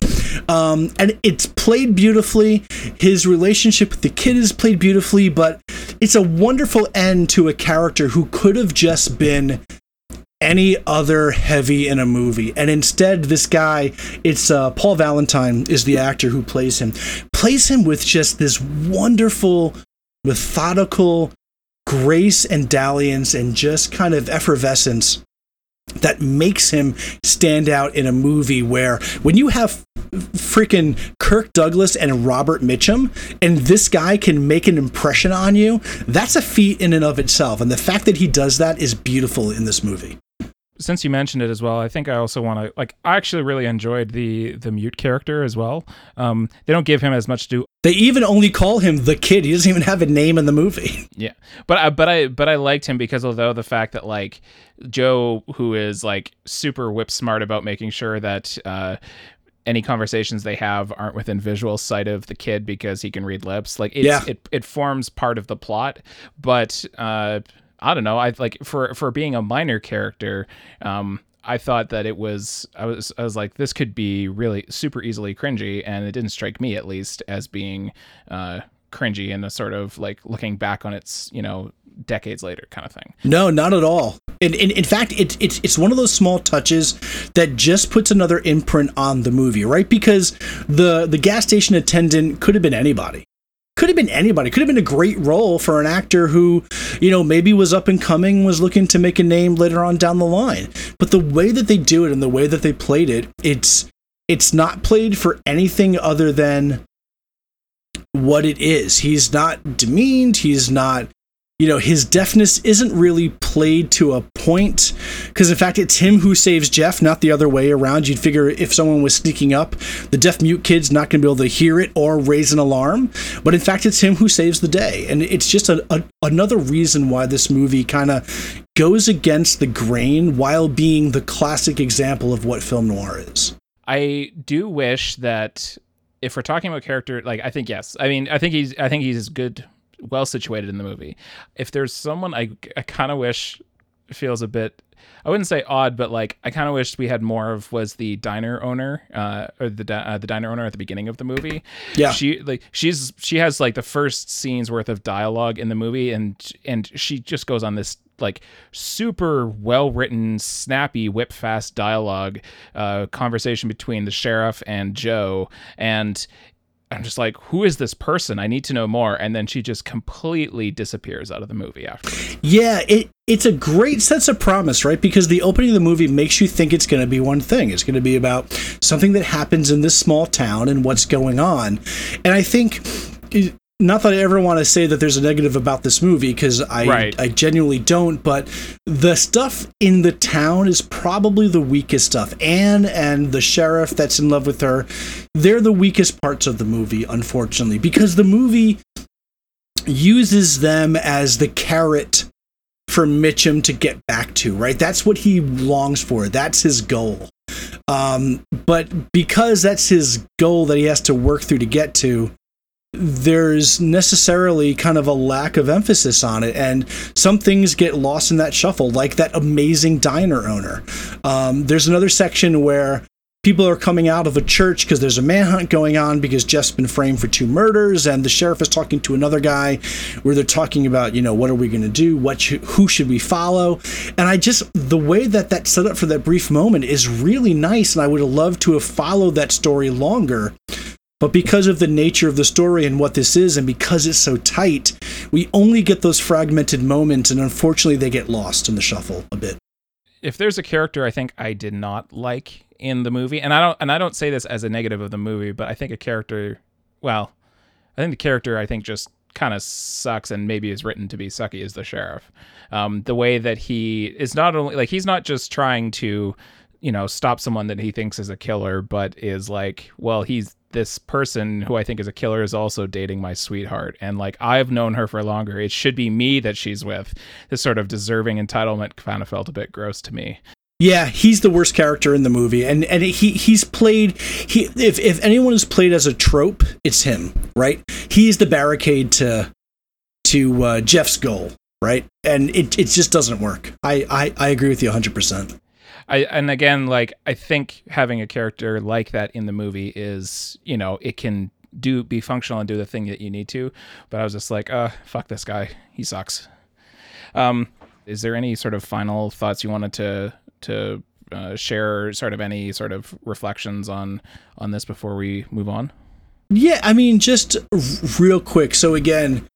Um, and it's played beautifully. His relationship with the kid is played beautifully, but it's a wonderful end to a character who could have just been any other heavy in a movie. And instead, this guy, it's uh, Paul Valentine, is the actor who plays him, plays him with just this wonderful, methodical grace and dalliance and just kind of effervescence that makes him stand out in a movie where when you have freaking Kirk Douglas and Robert Mitchum and this guy can make an impression on you, that's a feat in and of itself. And the fact that he does that is beautiful in this movie since you mentioned it as well, I think I also want to like. I actually really enjoyed the the mute character as well. Um, they don't give him as much to. They even only call him the kid. He doesn't even have a name in the movie. (laughs) Yeah, but I but I but I liked him because although the fact that like Joe, who is like super whip smart about making sure that. Uh, any conversations they have aren't within visual sight of the kid because he can read lips. Like it's, Yeah. it, it forms part of the plot, but uh, I don't know. I like for for being a minor character. Um, I thought that it was I was I was like this could be really super easily cringy, and it didn't strike me at least as being uh, cringy in a sort of like looking back on its you know decades later kind of thing. No, not at all. In, in, in fact, it, it's it's one of those small touches that just puts another imprint on the movie, right? Because the the gas station attendant could have been anybody. Could have been anybody. Could have been a great role for an actor who, you know, maybe was up and coming, was looking to make a name later on down the line. But the way that they do it and the way that they played it, it's it's not played for anything other than what it is. He's not demeaned. He's not you know his deafness isn't really played to a point because in fact it's him who saves jeff not the other way around. You'd figure if someone was sneaking up the deaf mute kid's not going to be able to hear it or raise an alarm. But in fact it's him who saves the day. And it's just a, a another reason why this movie kind of goes against the grain while being the classic example of what film noir is. I do wish that if we're talking about character, like I think yes, I mean I think he's I think he's good, well situated in the movie. If there's someone I I kind of wish feels a bit. I wouldn't say odd, but like I kind of wished we had more of was the diner owner, uh, or the di- uh, the diner owner at the beginning of the movie. Yeah. she like she's she has like the first scene's worth of dialogue in the movie, and and she just goes on this like super well written, snappy, whip fast dialogue uh, conversation between the sheriff and Joe, and I'm just like, who is this person? I need to know more. And then she just completely disappears out of the movie after. Yeah, it it's a great sense of promise, right? Because the opening of the movie makes you think it's going to be one thing. It's going to be about something that happens in this small town and what's going on. And I think not that I ever want to say that there's a negative about this movie because I Right. I genuinely don't, but the stuff in the town is probably the weakest stuff. Anne and the sheriff that's in love with her, they're the weakest parts of the movie, unfortunately, because the movie uses them as the carrot for Mitchum to get back to, right? That's what he longs for. That's his goal. Um, but because that's his goal that he has to work through to get to, there's necessarily kind of a lack of emphasis on it and some things get lost in that shuffle like that amazing diner owner. Um, there's another section where people are coming out of a church because there's a manhunt going on because Jeff's been framed for two murders and the sheriff is talking to another guy where they're talking about you know what are we going to do? What sh- who should we follow? And I just the way that that set up for that brief moment is really nice and I would have loved to have followed that story longer but because of the nature of the story and what this is, and because it's so tight, we only get those fragmented moments, and unfortunately, they get lost in the shuffle a bit. If there's a character I think I did not like in the movie, and I don't, and I don't say this as a negative of the movie, but I think a character, well, I think the character I think just kind of sucks and maybe is written to be sucky is the sheriff. Um, the way that he is not only like he's not just trying to you know stop someone that he thinks is a killer but is like well he's this person who I think is a killer is also dating my sweetheart. And like I've known her for longer. It should be me that she's with. This sort of deserving entitlement kind of felt a bit gross to me. Yeah, he's the worst character in the movie, and and he he's played he if if anyone is played as a trope, it's him, right? He's the barricade to to uh, Jeff's goal, right? And it it just doesn't work. I I, I agree with you hundred percent. I and again, like I think having a character like that in the movie is, you know, it can do be functional and do the thing that you need to. But I was just like, uh, fuck this guy. He sucks. Um, is there any sort of final thoughts you wanted to to uh, share? Sort of any sort of reflections on on this before we move on? Yeah, I mean, just r- real quick. So again,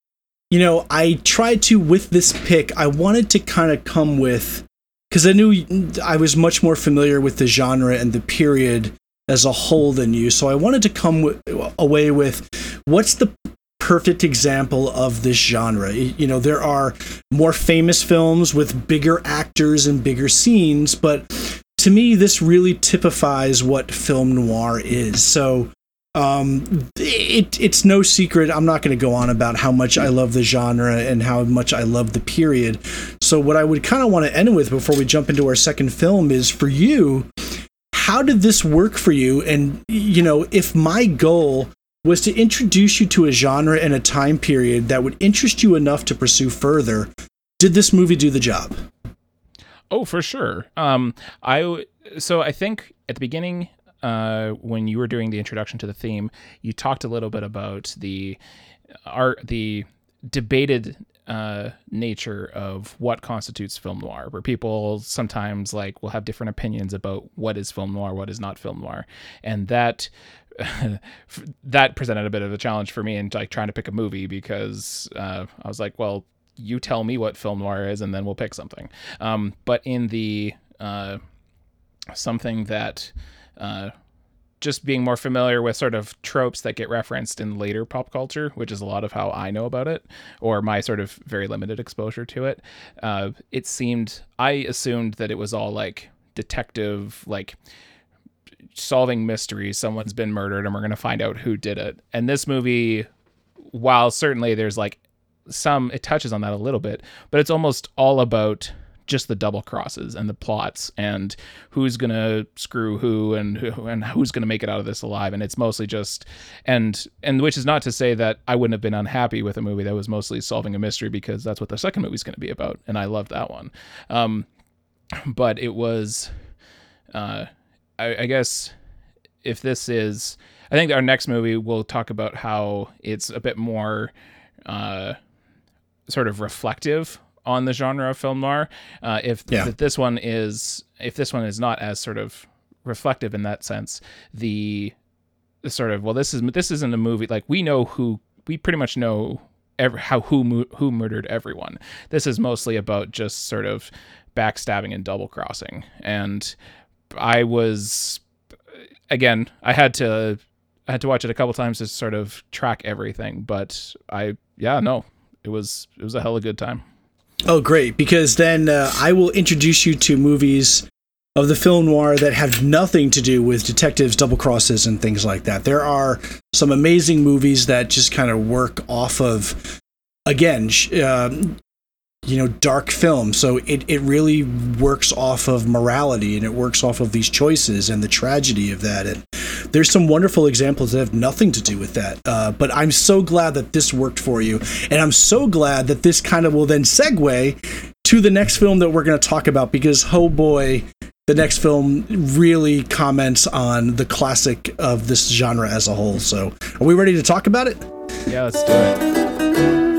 you know, I tried to with this pick. I wanted to kind of come with because I knew I was much more familiar with the genre and the period as a whole than you. So I wanted to come w- away with what's the perfect example of this genre. You know, there are more famous films with bigger actors and bigger scenes, but to me, this really typifies what film noir is. So um, it, it's no secret. I'm not going to go on about how much I love the genre and how much I love the period. So, what I would kind of want to end with before we jump into our second film is for you, how did this work for you? And, you know, if my goal was to introduce you to a genre and a time period that would interest you enough to pursue further, did this movie do the job? Oh, for sure. Um, I so I think at the beginning uh, when you were doing the introduction to the theme, you talked a little bit about the art, the debated uh, nature of what constitutes film noir, where people sometimes like will have different opinions about what is film noir, what is not film noir, and that (laughs) that presented a bit of a challenge for me in like trying to pick a movie because uh, I was like, well, you tell me what film noir is, and then we'll pick something. Um, but in the uh, something that uh, just being more familiar with sort of tropes that get referenced in later pop culture, which is a lot of how I know about it, or my sort of very limited exposure to it. Uh, it seemed I assumed that it was all like detective, like solving mysteries. Someone's been murdered, and we're gonna find out who did it. And this movie, while certainly there's like some, it touches on that a little bit, but it's almost all about just the double crosses and the plots and who's gonna screw who and who and who's gonna make it out of this alive. And it's mostly just and and which is not to say that I wouldn't have been unhappy with a movie that was mostly solving a mystery because that's what the second movie's gonna be about and I love that one. Um but it was uh I, I guess if this is I think our next movie we'll talk about how it's a bit more uh sort of reflective on the genre of film noir. Uh, if yeah. th- this one is if this one is not as sort of reflective in that sense, the, the sort of well, this is this isn't a movie like we know who we pretty much know every, how who who murdered everyone. This is mostly about just sort of backstabbing and double crossing. And I was again, I had to I had to watch it a couple times to sort of track everything, but I yeah, no, it was it was a hell of a good time. Oh, great! Because then uh, I will introduce you to movies of the film noir that have nothing to do with detectives, double crosses, and things like that. There are some amazing movies that just kind of work off of, again, uh, you know dark film so it, it really works off of morality and it works off of these choices and the tragedy of that and there's some wonderful examples that have nothing to do with that uh, but i'm so glad that this worked for you. And i'm so glad that this kind of will then segue to the next film that we're going to talk about because oh boy the next film really comments on the classic of this genre as a whole. So are we ready to talk about it? Yeah let's do it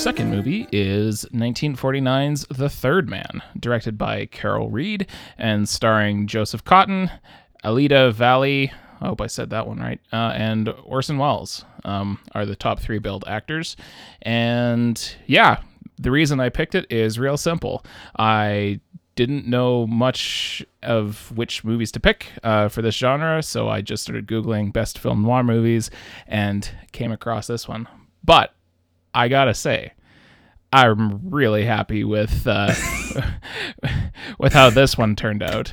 second movie is 1949's The Third Man, directed by Carol Reed and starring Joseph Cotten, Alida Valli, I hope I said that one right, uh, and Orson Welles um, are the top three billed actors. And yeah, the reason I picked it is real simple. I didn't know much of which movies to pick uh, for this genre, so I just started Googling best film noir movies and came across this one. But I gotta say, I'm really happy with uh, (laughs) with how this one turned out.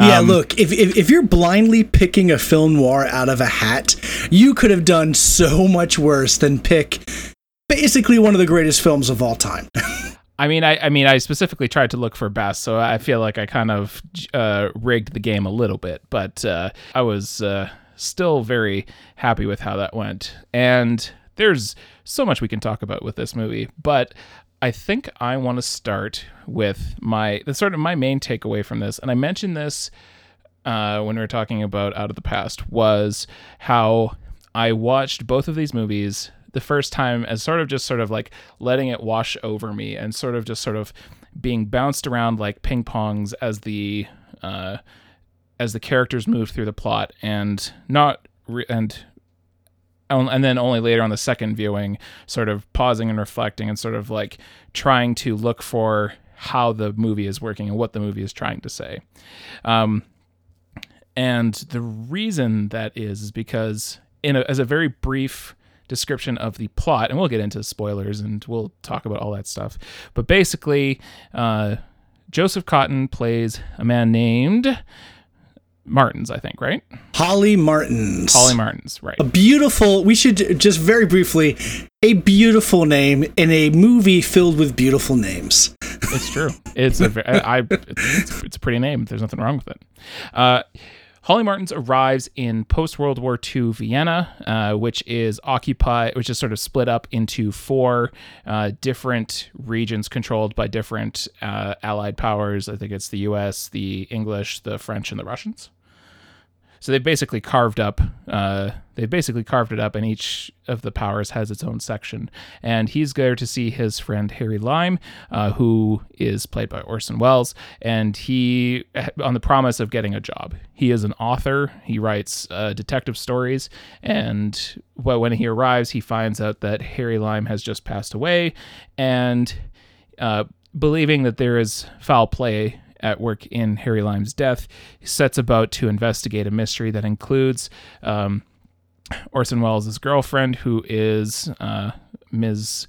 Yeah, um, look, if, if, if you're blindly picking a film noir out of a hat, you could have done so much worse than pick basically one of the greatest films of all time. (laughs) I mean, I, I mean, I specifically tried to look for best, so I feel like I kind of uh, rigged the game a little bit, but uh, I was uh, still very happy with how that went. And there's so much we can talk about with this movie, but I think I want to start with my the sort of my main takeaway from this, and I mentioned this uh, when we were talking about Out of the Past, was how I watched both of these movies the first time as sort of just sort of like letting it wash over me and sort of just sort of being bounced around like ping pongs as the uh, as the characters move through the plot and not re- and and then only later on the second viewing, sort of pausing and reflecting and sort of like trying to look for how the movie is working and what the movie is trying to say. Um, and the reason that is is because in a, as a very brief description of the plot, and we'll get into spoilers and we'll talk about all that stuff. But basically, uh, Joseph Cotten plays a man named Martins, I think, right? Holly Martins. Holly Martins, right. A beautiful, we should just very briefly, a beautiful name in a movie filled with beautiful names. (laughs) It's true. It's a, I, it's, it's a pretty name. There's nothing wrong with it. Uh, Holly Martins arrives in post World War II Vienna, uh, which is occupied, which is sort of split up into four uh, different regions controlled by different uh, Allied powers. I think it's the U.S., the English, the French, and the Russians. So they basically carved up. Uh, they basically carved it up, and each of the powers has its own section. And he's there to see his friend Harry Lime, uh, who is played by Orson Welles, and he on the promise of getting a job. He is an author. He writes uh, detective stories, and when he arrives, he finds out that Harry Lime has just passed away, and uh, believing that there is foul play at work in Harry Lime's death. He sets about to investigate a mystery that includes um, Orson Welles' girlfriend, who is uh, Ms.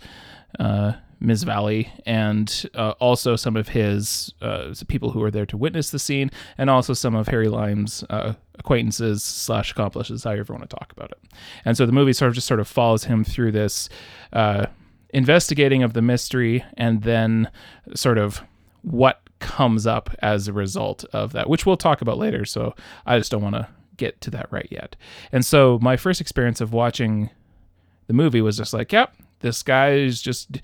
Uh, Ms. Valli, and uh, also some of his uh, people who are there to witness the scene, and also some of Harry Lime's uh, acquaintances slash accomplices, however you want to talk about it. And so the movie sort of just sort of follows him through this uh, investigating of the mystery, and then sort of what comes up as a result of that, which we'll talk about later. So I just don't want to get to that right yet. And so my first experience of watching the movie was just like, yep, this guy is just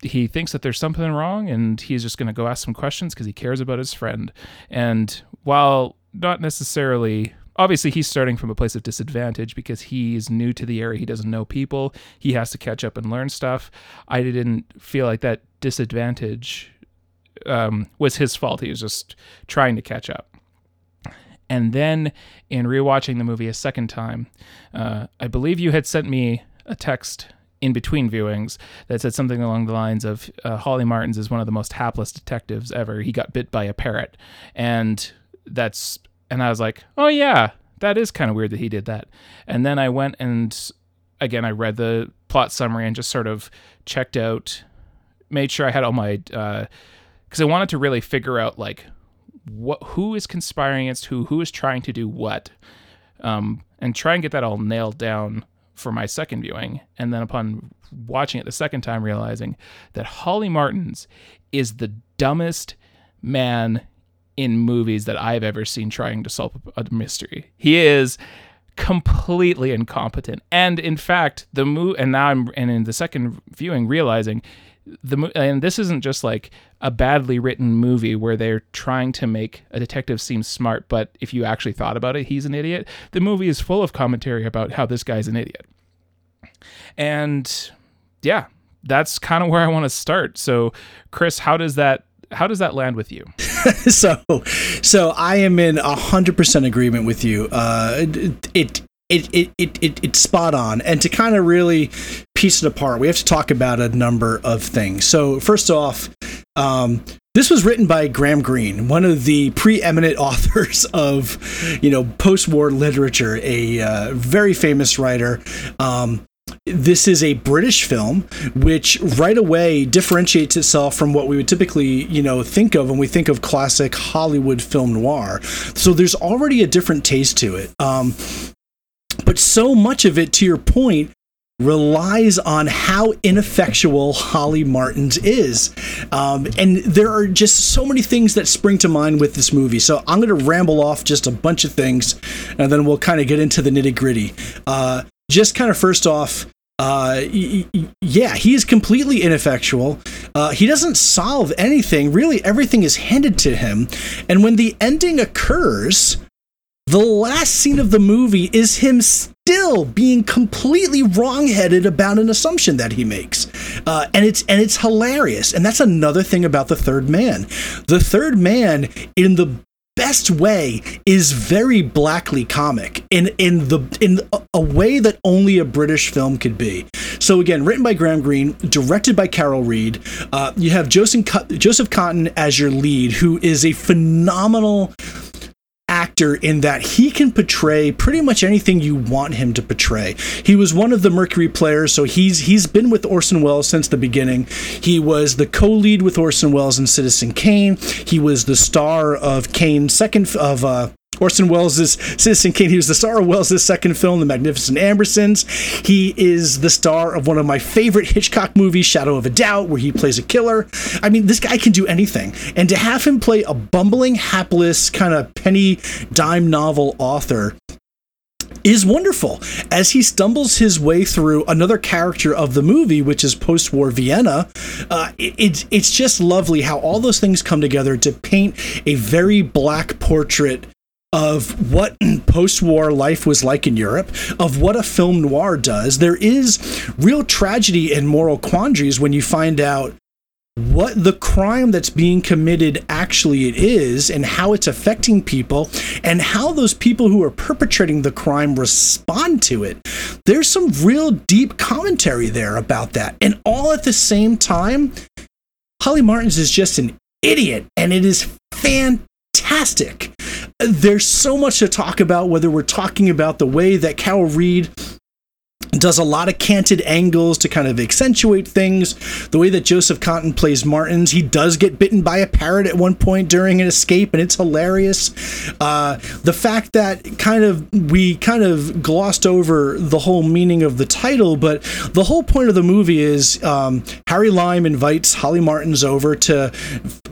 he thinks that there's something wrong and he's just going to go ask some questions because he cares about his friend. And while not necessarily obviously he's starting from a place of disadvantage because he's new to the area he doesn't know people he has to catch up and learn stuff i didn't feel like that disadvantage um, was his fault. He was just trying to catch up. And then in rewatching the movie a second time, uh, I believe you had sent me a text in between viewings that said something along the lines of uh, Holly Martins is one of the most hapless detectives ever. He got bit by a parrot. And that's, and I was like, oh yeah, that is kind of weird that he did that. And then I went and again, I read the plot summary and just sort of checked out, made sure I had all my, uh, because I wanted to really figure out like what who is conspiring against who, who is trying to do what, um, and try and get that all nailed down for my second viewing. And then upon watching it the second time, realizing that Holly Martins is the dumbest man in movies that I've ever seen trying to solve a mystery. He is completely incompetent. And in fact, the move and now I'm and in the second viewing realizing the and this isn't just like a badly written movie where they're trying to make a detective seem smart, but if you actually thought about it, he's an idiot. The movie is full of commentary about how this guy's an idiot. And yeah, that's kind of where I want to start. So, Chris, how does that how does that land with you? (laughs) so, so I am in hundred percent agreement with you. Uh, it, it, it, it, it, it, it's spot on. And to kind of really piece it apart, we have to talk about a number of things. So, first off, um, this was written by Graham Greene, one of the preeminent (laughs) authors of, you know, post-war literature, a uh, very famous writer. Um, this is a British film, which right away differentiates itself from what we would typically, you know, think of when we think of classic Hollywood film noir. So there's already a different taste to it. Um, but so much of it, to your point, relies on how ineffectual Holly Martins is. Um, and there are just so many things that spring to mind with this movie. So I'm going to ramble off just a bunch of things and then we'll kind of get into the nitty gritty. Uh, just kind of first off, uh, yeah, he is completely ineffectual. Uh, he doesn't solve anything. Really, everything is handed to him. And when the ending occurs, the last scene of the movie is him still being completely wrongheaded about an assumption that he makes, uh, and it's and it's hilarious. And that's another thing about the Third Man. The Third Man, in the best way is very blackly comic in in the in a way that only a British film could be. So again, written by Graham Greene, directed by Carol Reed. Uh, you have Joseph Joseph Cotten as your lead, who is a phenomenal actor in that he can portray pretty much anything you want him to portray. He was one of the Mercury players, so he's he's been with Orson Welles since the beginning. He was the co-lead with Orson Welles in Citizen Kane. He was the star of Kane's second of uh, Orson Welles' Citizen Kane. He was the star of Welles' second film, The Magnificent Ambersons. He is the star of one of my favorite Hitchcock movies, Shadow of a Doubt, where he plays a killer. I mean, this guy can do anything. And to have him play a bumbling, hapless, kind of penny dime novel author is wonderful as he stumbles his way through another character of the movie, which is post-war Vienna. Uh, it, it's just lovely how all those things come together to paint a very black portrait of what post-war life was like in Europe, of what a film noir does. There is real tragedy and moral quandaries when you find out what the crime that's being committed actually is and how it's affecting people and how those people who are perpetrating the crime respond to it. There's some real deep commentary there about that. And all at the same time, Holly Martins is just an idiot and it is fantastic there's so much to talk about, whether we're talking about the way that Carol Reed does a lot of canted angles to kind of accentuate things. The way that Joseph Cotten plays Martins, he does get bitten by a parrot at one point during an escape, and it's hilarious. Uh, the fact that kind of we kind of glossed over the whole meaning of the title, but the whole point of the movie is um, Harry Lime invites Holly Martins over to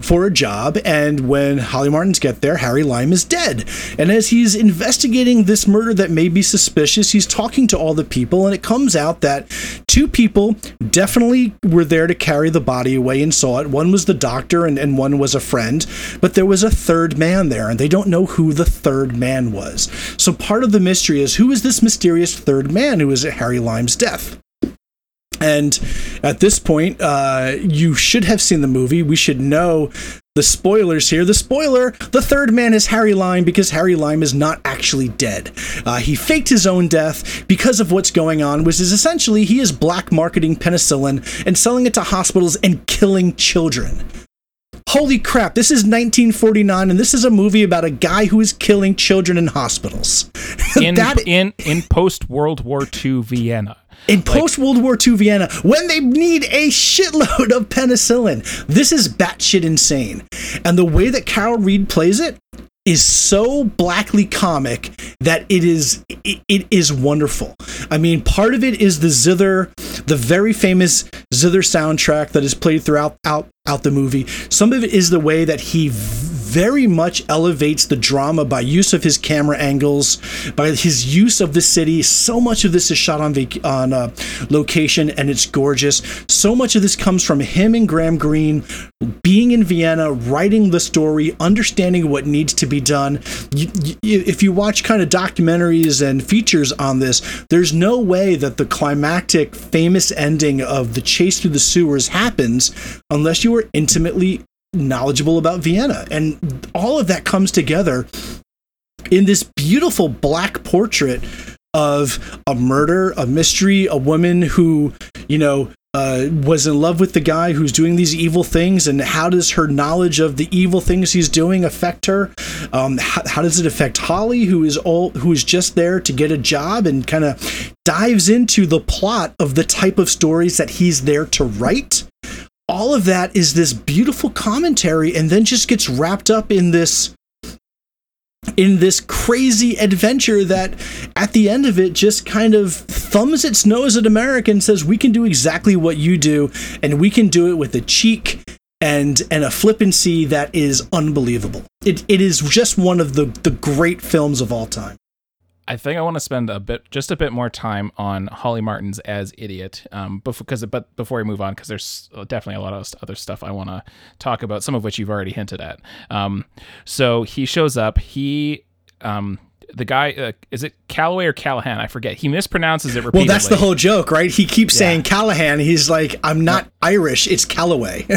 for a job, and when Holly Martins get there, Harry Lime is dead. And as he's investigating this murder that may be suspicious, he's talking to all the people and it comes out that two people definitely were there to carry the body away and saw it. One was the doctor, and, and one was a friend, but there was a third man there, and they don't know who the third man was. So part of the mystery is who is this mysterious third man who is at Harry Lime's death? And at this point, uh, you should have seen the movie. We should know the spoilers here. The spoiler the third man is Harry Lime because Harry Lime is not actually dead. Uh, he faked his own death because of what's going on, which is essentially he is black marketing penicillin and selling it to hospitals and killing children. Holy crap, this is 1949 and this is a movie about a guy who is killing children in hospitals. (laughs) in, that, in, in post World War II Vienna. In post World War II Vienna, when they need a shitload of penicillin, this is batshit insane. And the way that Carol Reed plays it is so blackly comic that it is it, it is wonderful. I mean, part of it is the zither, the very famous zither soundtrack that is played throughout out out the movie. Some of it is the way that he very much elevates the drama by use of his camera angles, by his use of the city. So much of this is shot on vac- on uh, location, and it's gorgeous. So much of this comes from him and Graham Greene being in Vienna, writing the story, understanding what needs to be done. You, you, if you watch kind of documentaries and features on this, there's no way that the climactic, famous ending of the chase through the sewers happens unless you are intimately knowledgeable about Vienna. And all of that comes together in this beautiful black portrait of a murder, a mystery, a woman who, you know, uh, was in love with the guy who's doing these evil things, and how does her knowledge of the evil things he's doing affect her? Um, how, how, does it affect Holly, who is all who is just there to get a job, and kind of dives into the plot of the type of stories that he's there to write? All of that is this beautiful commentary and then just gets wrapped up in this in this crazy adventure that at the end of it just kind of thumbs its nose at America and says we can do exactly what you do and we can do it with a cheek and and a flippancy that is unbelievable. It it is just one of the the great films of all time. I think I want to spend a bit, just a bit more time on Holly Martins as idiot, um, because but before we move on, because there's definitely a lot of other stuff I want to talk about, some of which you've already hinted at. Um, so he shows up. He, um, the guy, uh, is it Calloway or Callahan? I forget. He mispronounces it repeatedly. Well, that's the whole joke, right? He keeps yeah. saying Callahan. He's like, I'm not Irish. It's Calloway. (laughs)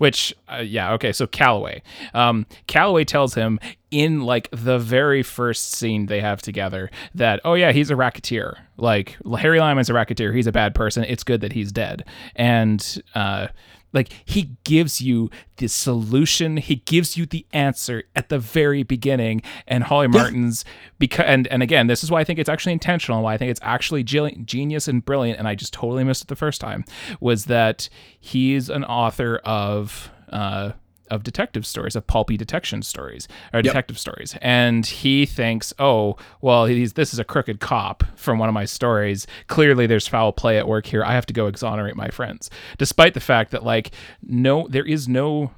which uh, yeah okay so calloway um, calloway tells him in like the very first scene they have together that oh yeah he's a racketeer like harry Lime's a racketeer he's a bad person it's good that he's dead and uh, like he gives you the solution, he gives you the answer at the very beginning. And Holly Martins, because and and again, this is why I think it's actually intentional. Why I think it's actually genius and brilliant. And I just totally missed it the first time was that he's an author of. Uh, of detective stories, of pulpy detection stories or detective yep. stories, and he thinks, oh, well, he's this is a crooked cop from one of my stories. Clearly, there's foul play at work here. I have to go exonerate my friends, despite the fact that like no, there is no,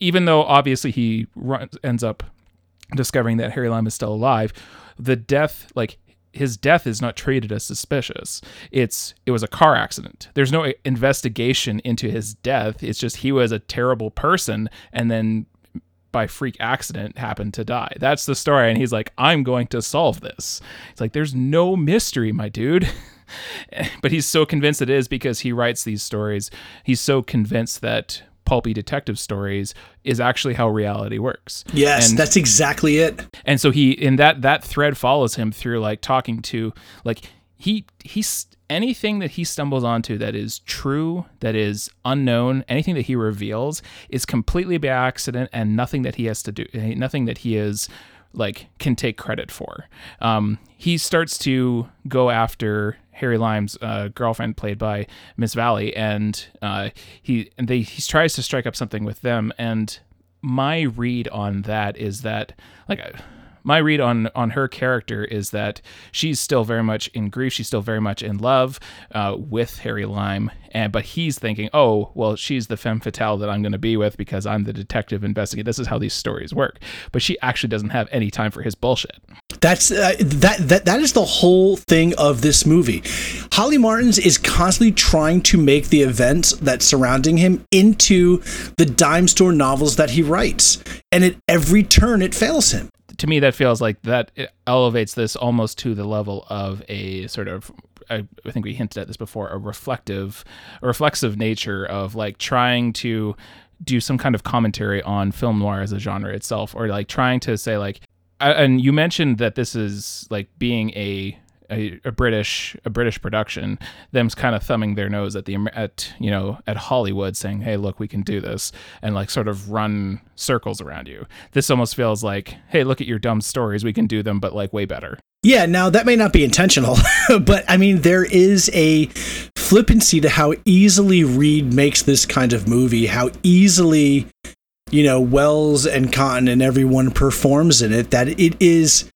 even though obviously he runs, ends up discovering that Harry Lime is still alive. The death, like his death is not treated as suspicious. It's it was a car accident. There's no investigation into his death. It's just he was a terrible person and then by freak accident happened to die. That's the story and he's like I'm going to solve this. It's like there's no mystery, my dude. (laughs) but he's so convinced it is because he writes these stories. He's so convinced that pulpy detective stories is actually how reality works. Yes, and, that's exactly it. And so he in that that thread follows him through like talking to like he he's anything that he stumbles onto that is true, that is unknown, anything that he reveals is completely by accident and nothing that he has to do nothing that he is like can take credit for. Um, he starts to go after Harry Lime's uh, girlfriend, played by Miss Valli, and uh, he and they he tries to strike up something with them. And my read on that is that like my read on on her character is that she's still very much in grief. She's still very much in love uh, with Harry Lime, and but he's thinking, oh, well, she's the femme fatale that I'm going to be with because I'm the detective investigator. This is how these stories work. But she actually doesn't have any time for his bullshit. That's uh, that that that is the whole thing of this movie. Holly Martins is constantly trying to make the events that surrounding him into the dime store novels that he writes, and at every turn it fails him to me that feels like that elevates this almost to the level of a sort of I, think we hinted at this before a reflective a reflexive nature of like trying to do some kind of commentary on film noir as a genre itself or like trying to say like and you mentioned that this is like being a a, a, British a British production, them's kind of thumbing their nose at the at you know at Hollywood, saying, "Hey, look, we can do this," and like sort of run circles around you. This almost feels like, "Hey, look at your dumb stories, we can do them, but like way better." Yeah, now that may not be intentional, (laughs) but I mean, there is a flippancy to how easily Reed makes this kind of movie, how easily, you know, Welles and Cotten and everyone performs in it, that it is,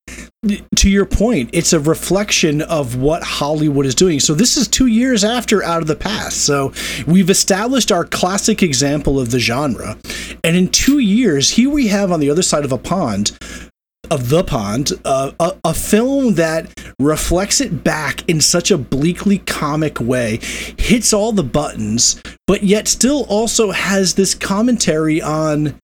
to your point, it's a reflection of what Hollywood is doing. So this is two years after Out of the Past. So we've established our classic example of the genre. And in two years, here we have on the other side of a pond of the pond, uh, a, a film that reflects it back in such a bleakly comic way, hits all the buttons, but yet still also has this commentary on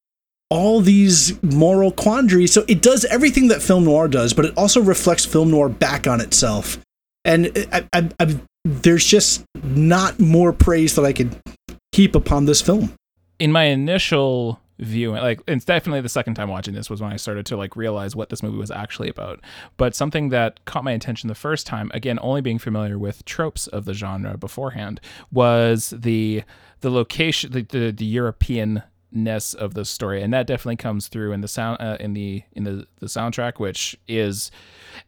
all these moral quandaries. So it does everything that film noir does, but it also reflects film noir back on itself. And I, I, I, there's just not more praise that I could heap upon this film. In my initial viewing like it's definitely the second time watching this was when i started to like realize what this movie was actually about. But something that caught my attention the first time again only being familiar with tropes of the genre beforehand was the the location the, the, the european ness of the story. And that definitely comes through in the sound uh, in the in the the soundtrack which is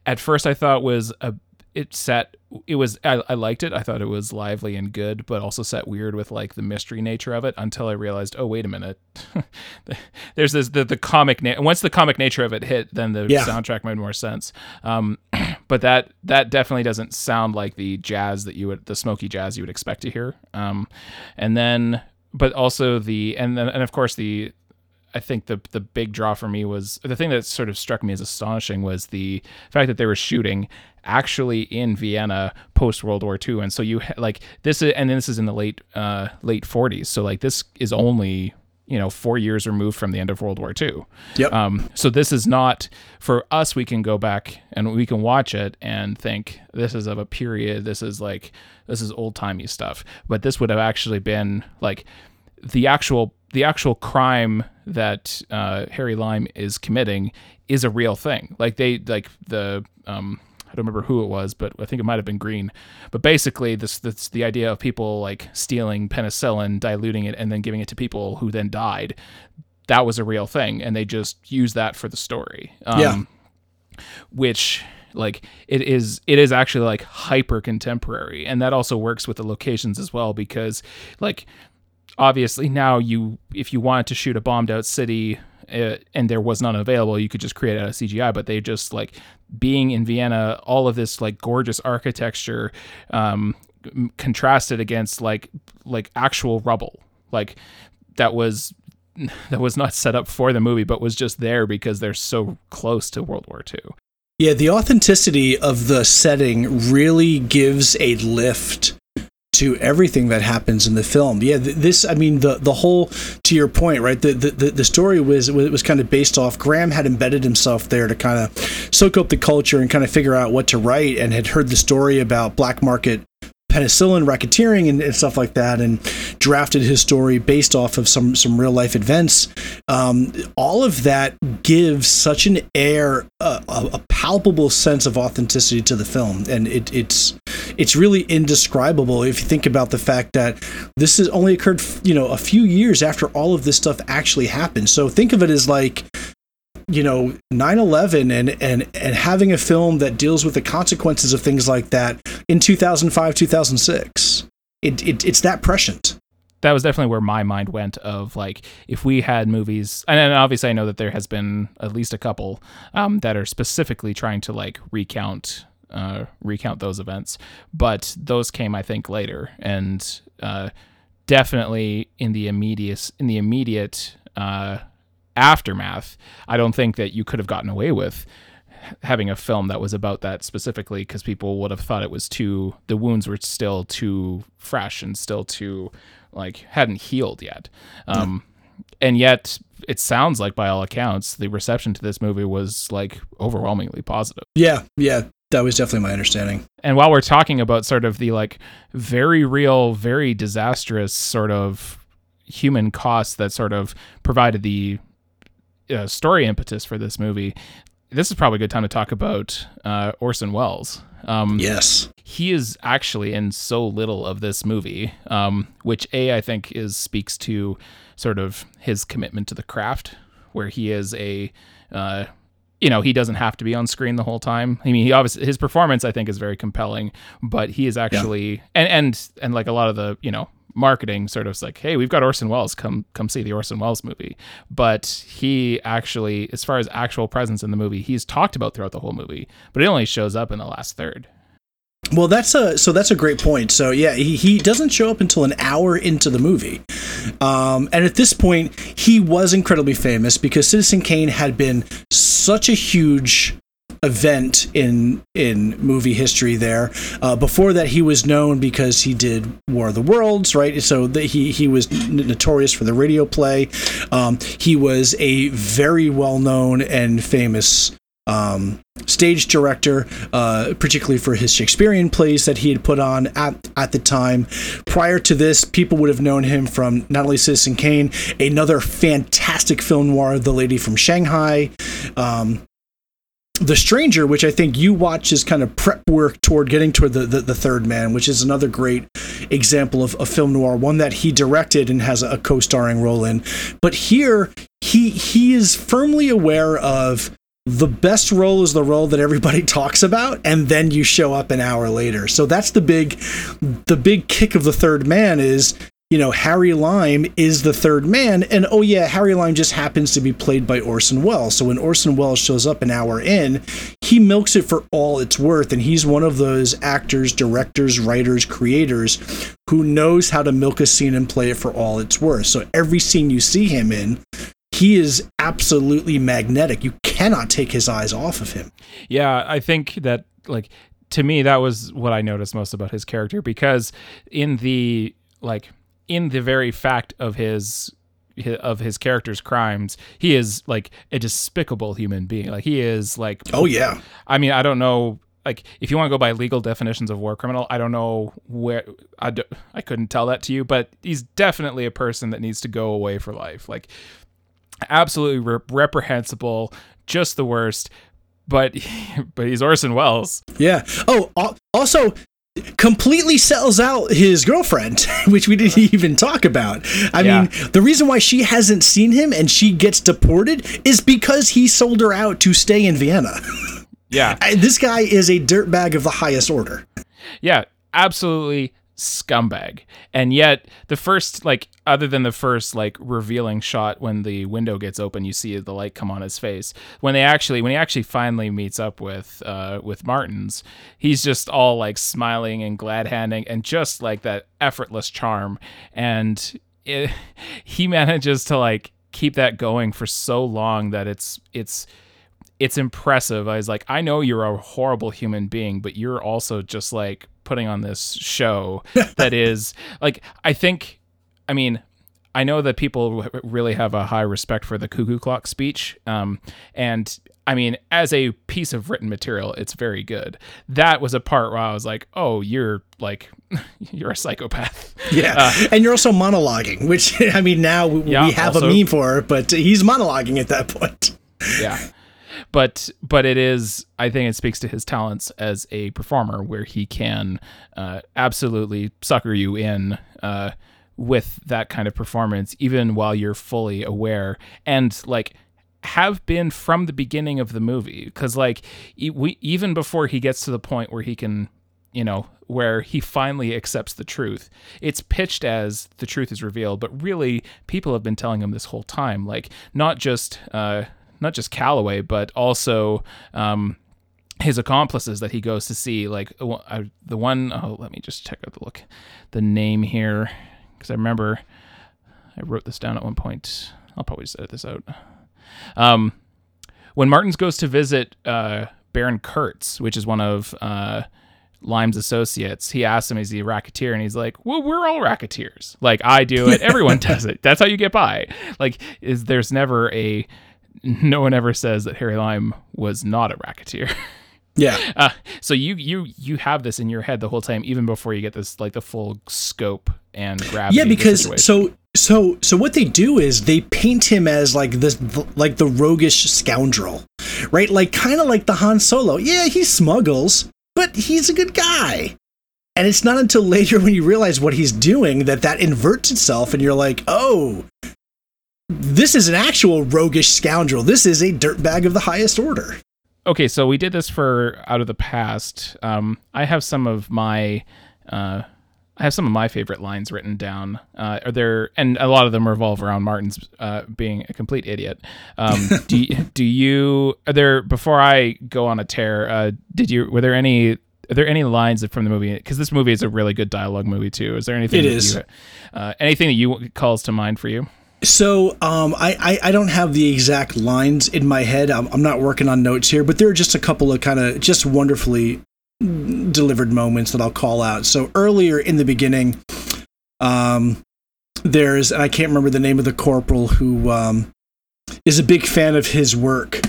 at first i thought was a it set it was I, I, liked it. I thought it was lively and good but also set weird with like the mystery nature of it until i realized oh wait a minute. (laughs) There's this the, the comic na- once the comic nature of it hit then the yeah. soundtrack made more sense. Um, (clears throat) but that that definitely doesn't sound like the jazz that you would the smoky jazz you would expect to hear. Um, and then but also the and then and of course the I think the the big draw for me was the thing that sort of struck me as astonishing was the fact that they were shooting actually in Vienna post World War II, and so you like this is and this is in the late uh, late 40s, so like this is only you know four years removed from the end of World War II. Yep. Um, so this is not for us. We can go back and we can watch it and think this is of a period. This is like this is old timey stuff. But this would have actually been like the actual the actual crime that uh, Harry Lime is committing is a real thing. Like they like the um, I don't remember who it was, but I think it might have been Greene. But basically, this this the idea of people like stealing penicillin, diluting it, and then giving it to people who then died. That was a real thing, and they just used that for the story. Um, yeah. Which like it is it is actually like hyper contemporary and that also works with the locations as well because like obviously now you if you wanted to shoot a bombed out city uh, and there was none available you could just create out of cgi but they just like being in vienna all of this like gorgeous architecture um, contrasted against like like actual rubble like that was (laughs) that was not set up for the movie but was just there because they're so close to world war ii yeah the authenticity of the setting really gives a lift to everything that happens in the film. Yeah, this I mean the the whole to your point, right? The the, the story was was kind of based off Graham had embedded himself there to kind of soak up the culture and kind of figure out what to write and had heard the story about black market penicillin racketeering and, and, stuff like that, and drafted his story based off of some some real life events. Um, all of that gives such an air, a, a, palpable sense of authenticity to the film, and it, it's it's really indescribable if you think about the fact that this has only occurred, you know, a few years after all of this stuff actually happened. So think of it as like you know 9-11 and and and having a film that deals with the consequences of things like that in 2005 2006 it, it it's that prescient that was definitely where my mind went of like if we had movies and obviously i know that there has been at least a couple um, that are specifically trying to like recount uh, recount those events but those came i think later. And uh, definitely in the immediate in the immediate uh, aftermath, I don't think that you could have gotten away with having a film that was about that specifically because people would have thought it was too the wounds were still too fresh and still too like hadn't healed yet. Um and yet it sounds like by all accounts the reception to this movie was like overwhelmingly positive. Yeah yeah that was definitely my understanding and while we're talking about sort of the like very real very disastrous sort of human costs that sort of provided the uh, story impetus for this movie, this is probably a good time to talk about uh, Orson Welles. Um, yes, he is actually in so little of this movie, um, which a I think is speaks to sort of his commitment to the craft, where he is a uh, you know he doesn't have to be on screen the whole time. I mean, he obviously his performance I think is very compelling, but he is actually yeah. and and and like a lot of the you know marketing sort of like, hey, we've got Orson Welles, come come see the Orson Welles movie. But he actually, as far as actual presence in the movie, he's talked about throughout the whole movie, but he only shows up in the last third. Well, that's a so that's a great point. So yeah, he, he doesn't show up until an hour into the movie, um, and at this point, he was incredibly famous because Citizen Kane had been such a huge event in in movie history there. Uh, before that, he was known because he did War of the Worlds, right? So he he was notorious for the radio play. Um, he was a very well known and famous um, stage director, uh, particularly for his Shakespearean plays that he had put on at, at the time. Prior to this, people would have known him from not only Citizen Kane, another fantastic film noir, The Lady from Shanghai. Um, the Stranger, which I think you watch as kind of prep work toward getting toward the, the, the Third Man, which is another great example of a film noir, one that he directed and has a co-starring role in. But here, he he is firmly aware of the best role is the role that everybody (laughs) talks about and then you show up an hour later. So that's the big the big kick of the third man is you know harry lime is the third man and oh yeah harry lime just happens to be played by orson welles. So when orson welles shows up an hour in he milks it for all it's worth and he's one of those actors directors writers creators who knows how to milk a scene and play it for all it's worth. So every scene you see him in he is absolutely magnetic. You cannot take his eyes off of him. Yeah, I think that like to me that was what I noticed most about his character because in the like in the very fact of his of his character's crimes, he is like a despicable human being. Like he is like Oh yeah. I mean, I don't know like if you want to go by legal definitions of war criminal, I don't know where I, do, I couldn't tell that to you, but he's definitely a person that needs to go away for life. Like absolutely re- reprehensible, just the worst. But (laughs) but he's Orson Welles. Yeah. Oh, also completely sells out his girlfriend, (laughs) which we didn't (laughs) even talk about. I yeah. mean, the reason why she hasn't seen him and she gets deported is because he sold her out to stay in Vienna. Yeah. this guy is a dirtbag of the highest order. Yeah, absolutely scumbag. And yet the first like other than the first like revealing shot when the window gets open, you see the light come on his face. When they actually when he actually finally meets up with uh with Martins, he's just all like smiling and glad handing and just like that effortless charm. And it, (laughs) he manages to like keep that going for so long that it's it's it's impressive. I was like, I know you're a horrible human being, but you're also just like putting on this show (laughs) that is like I think I mean I know that people really have a high respect for the cuckoo clock speech um, and I mean as a piece of written material it's very good. That was a part where I was like oh you're like (laughs) you're a psychopath. Yeah (laughs) uh, and you're also monologuing which I mean now we, yeah, we have also, a meme for it but he's monologuing at that point. Yeah but but it is I think it speaks to his talents as a performer where he can uh, absolutely sucker you in uh, with that kind of performance even while you're fully aware and like have been from the beginning of the movie. Because like we even before he gets to the point where he can you know where he finally accepts the truth it's pitched as the truth is revealed but really people have been telling him this whole time like not just uh not just Calloway, but also um, his accomplices that he goes to see. Like uh, the one, oh, let me just check out the look, the name here, because I remember I wrote this down at one point. I'll probably just edit this out. Um, when Martins goes to visit uh, Baron Kurtz, which is one of uh, Lime's associates, he asks him, is he a racketeer? And he's like, well, we're all racketeers. Like, I do it. (laughs) Everyone does it. That's how you get by. Like, is there's never a (laughs) no one ever says that Harry Lime was not a racketeer. (laughs) Yeah. Uh, so you you you have this in your head the whole time, even before you get this like the full scope and gravity. Yeah, because so so so what they do is they paint him as like this like the roguish scoundrel, right? Like kind of like the Han Solo. Yeah, he smuggles, but he's a good guy. And it's not until later (laughs) when you realize what he's doing that that inverts itself, and you're like, oh, this is an actual roguish scoundrel. This is a dirtbag of the highest order. Okay, so we did this for out of the past. Um, I have some of my. Uh, I have some of my favorite lines written down. Uh, are there, and a lot of them revolve around Martins uh, being a complete idiot. Um, (laughs) do you, do you? Are there? Before I go on a tear, uh, did you? Were there any? Are there any lines from the movie? Because this movie is a really good dialogue movie too. Is there anything? It that is. You, uh, anything that you calls to mind for you? So um, I, I, I don't have the exact lines in my head. I'm, I'm not working on notes here, but there are just a couple of kind of just wonderfully delivered moments that I'll call out. So earlier in the beginning, um, there's and I can't remember the name of the corporal who um, is a big fan of his work.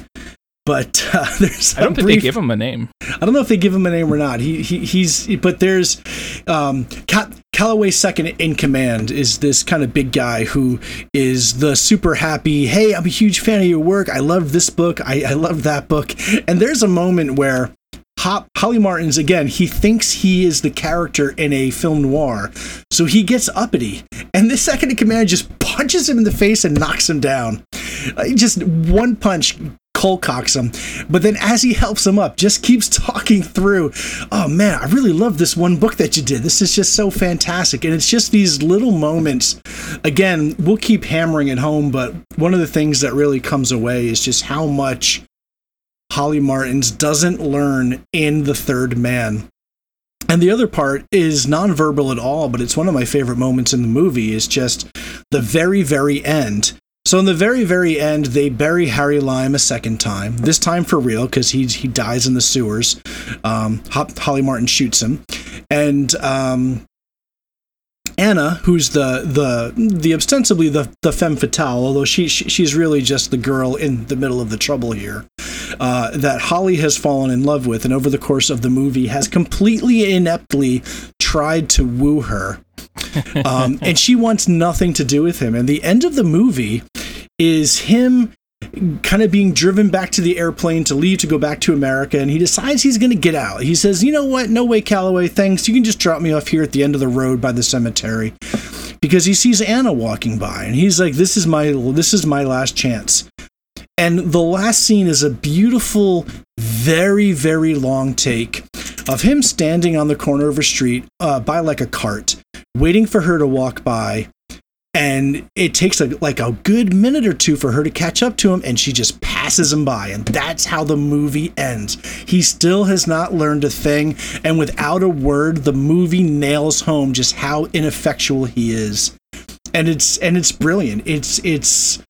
But (laughs) uh, there's I don't think brief, they give him a name. I don't know if they give him a name or not. He, he he's but there's um, Cal- Calloway's second in command is this kind of big guy who is the super happy. Hey, I'm a huge fan of your work. I love this book. I, I love that book. And there's a moment where Hop, Holly Martins again. He thinks he is the character in a film noir, so he gets uppity, and this second in command just (laughs) punches him in the face and knocks him down. Uh, just one punch cold cocks him. But then as he helps him up, just keeps (laughs) talking through, oh man, I really love this one book that you did. This is just so fantastic. And it's just these little moments. Again, we'll keep hammering it home, but one of the things that really comes away is just how much Holly Martins doesn't learn in The Third Man. And the other part is nonverbal at all, but it's one of my favorite moments in the movie is just the very, very end. So in the very, very end, they bury Harry Lime a second time. This time for real, because he he dies in the sewers. Um, Holly Martin shoots him, and um, Anna, who's the the the ostensibly the the femme fatale, although she, she she's really just the girl in the middle of the trouble here, uh, that Holly has fallen in love with, and over the course of the movie has completely ineptly tried to woo her, (laughs) um, and she wants nothing to do with him. And the end of the movie is him kind of being driven back to the airplane to leave to go back to America, and he decides he's going to get out. He says, "You know what? No way, Calloway. Thanks. You can just drop me off here at the end of the road by the cemetery." Because he sees Anna walking by, and he's like, "This is my this is my last chance." And the last scene is a beautiful, very very long take of him standing on the corner of a street uh, by like a cart, waiting for her to walk by and it takes a, like a good minute or two for her to catch up to him and she just passes him by. And that's how the movie ends. He still has not learned a thing and without a word the movie nails home just how ineffectual he is. And it's and it's brilliant. It's it's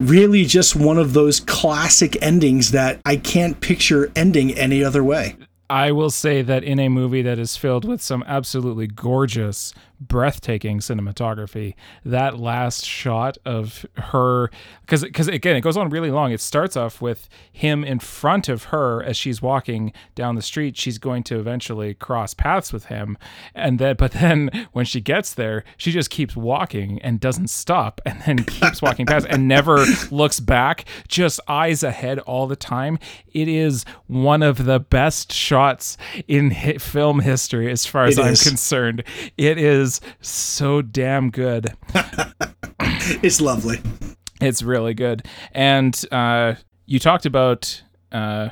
really just one of those classic endings that i can't picture ending any other way. I will say that in a movie that is filled with some absolutely gorgeous, breathtaking cinematography, that last shot of her, because because again it goes on really long. It starts off with him in front of her as she's walking down the street. She's going to eventually cross paths with him, and then but then when she gets there, she just keeps walking and doesn't stop, and then keeps walking past and never (laughs) looks back, just eyes ahead all the time. It is one of the best shots in film history, as far as It I'm is. concerned. It is so damn good. (laughs) it's lovely It's really good. And uh, you talked about. Uh,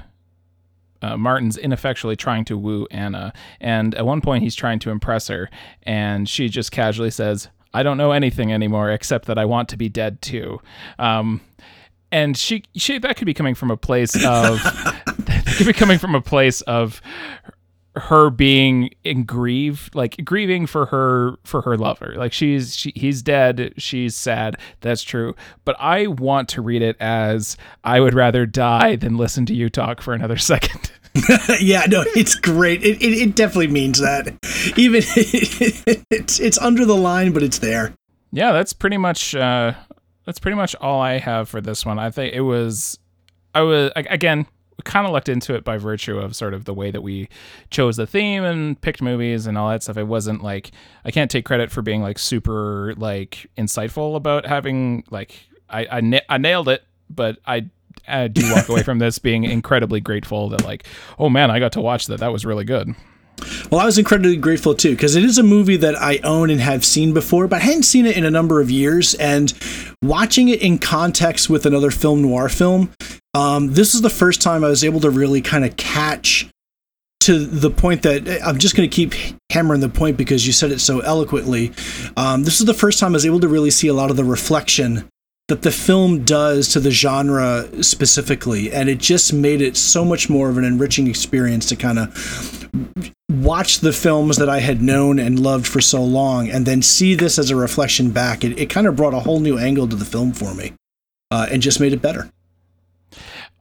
uh, Martins ineffectually trying to woo Anna, and at one point he's trying to impress her, and she just casually says, "I don't know anything anymore except that I want to be dead too." Um, and she, she that could be coming from a place of (laughs) that could be coming from a place of her being in grief like grieving for her for her lover like she's she, he's dead she's sad that's true but i want to read it as i would rather die than listen to you talk for another (laughs) second (laughs) yeah, no, it's great. It, it, it definitely means that. Even (laughs) it's it's under the line, but it's there. yeah that's pretty much uh that's pretty much all i have for this one i think it was i was again kind of looked into it by virtue of sort of the way that we chose the theme and picked movies and all that stuff it wasn't like i can't take credit for being like super like insightful about having like i i, na- I nailed it but i I do walk away from this being incredibly grateful that like, oh man, I got to watch that. That was really good. Well, I was incredibly grateful too because it is a movie that I own and have seen before, but I hadn't seen it in a number of years. And watching it in context with another film noir film, um, this is the first time I was able to really kind of catch to the point that eh, I'm just going to keep hammering the point because you said it so eloquently. Um, this is the first time I was able to really see a lot of the reflection that the film does to the genre specifically and it just made it so much more of an enriching experience to kind of watch the films that I had known and loved for so long and then see this as a reflection back it, it kind of brought a whole new angle to the film for me uh, and just made it better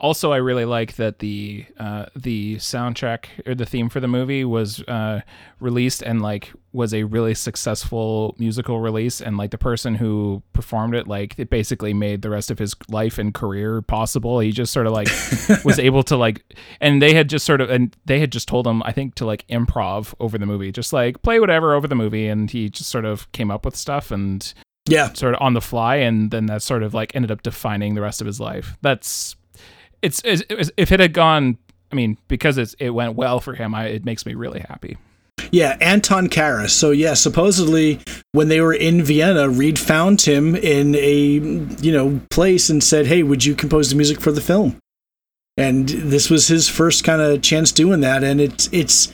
also, I really like that the uh, the soundtrack or the theme for the movie was uh, released and like was a really successful musical release, and like the person who performed it, like it basically made the rest of his life and career possible. He just sort of like (laughs) was able to like, and they had just sort of and they had just told him, I think, to like improv over the movie, just like play whatever over the movie, and he just sort of came up with stuff and yeah, sort of on the fly, and then that sort of like ended up defining the rest of his life. That's it's, it's, if it had gone, I mean, because it's, it went well for him, I, it makes me really happy. Yeah, Anton Karas. So yeah, supposedly when they were in Vienna, Reed found him in a you know place and said, "Hey, would you compose the music for the film?" and this was his first kind of chance doing that and it's it's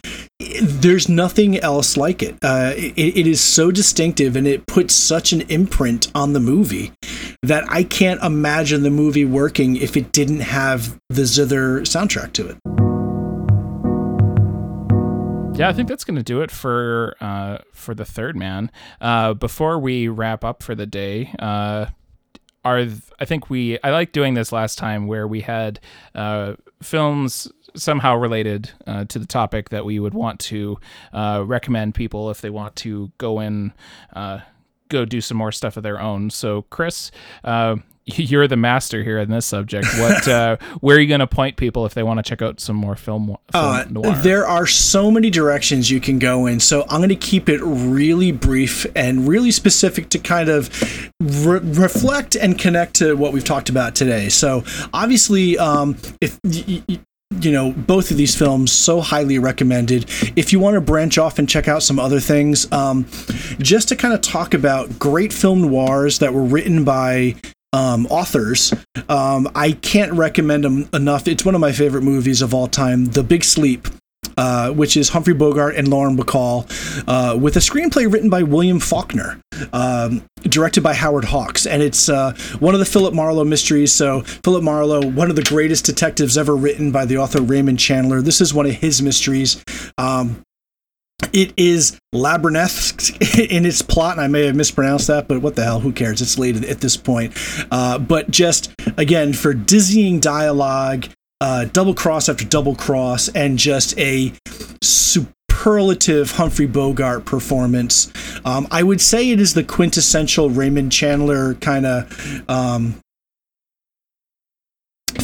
there's nothing else like it. Uh, it it is so distinctive and it puts such an imprint on the movie that i can't imagine the movie working if it didn't have the zither soundtrack to it yeah, I think that's going to do it for uh, for the third man. Uh, before we wrap up for the day, uh, are I think we I like doing this last time where we had uh, films somehow related uh, to the topic that we would want to uh, recommend people if they want to go in uh, go do some more stuff of their own. So Chris, uh, (laughs) you're the master here in this subject. What, uh, (laughs) where are you going to point people if they want to check out some more film, film uh, noir? There are so many directions you can go in. So I'm going to keep it really brief and really specific to kind of re- reflect and connect to what we've talked about today. So obviously, um, if y- y- you know both of these films so highly recommended if you want to branch off and check out some other things um, just to kind of talk about great film noirs that were written by um, authors. Um, I can't recommend them enough. It's one of my favorite movies of all time, The Big Sleep. Uh, which is Humphrey Bogart and Lauren Bacall, uh, with a screenplay written by William Faulkner, um, directed by Howard Hawks. And it's uh, one of the Philip Marlowe mysteries. So, Philip Marlowe, one of the greatest detectives ever written by the author Raymond Chandler. This is one of his mysteries. Um, it is labyrinth (laughs) in its plot, and I may have mispronounced that, but what the hell? Who cares? It's late at this point. Uh, but just again, for dizzying dialogue, uh, double cross after double cross, and just a superlative Humphrey Bogart performance. Um, I would say it is the quintessential Raymond Chandler kind of um,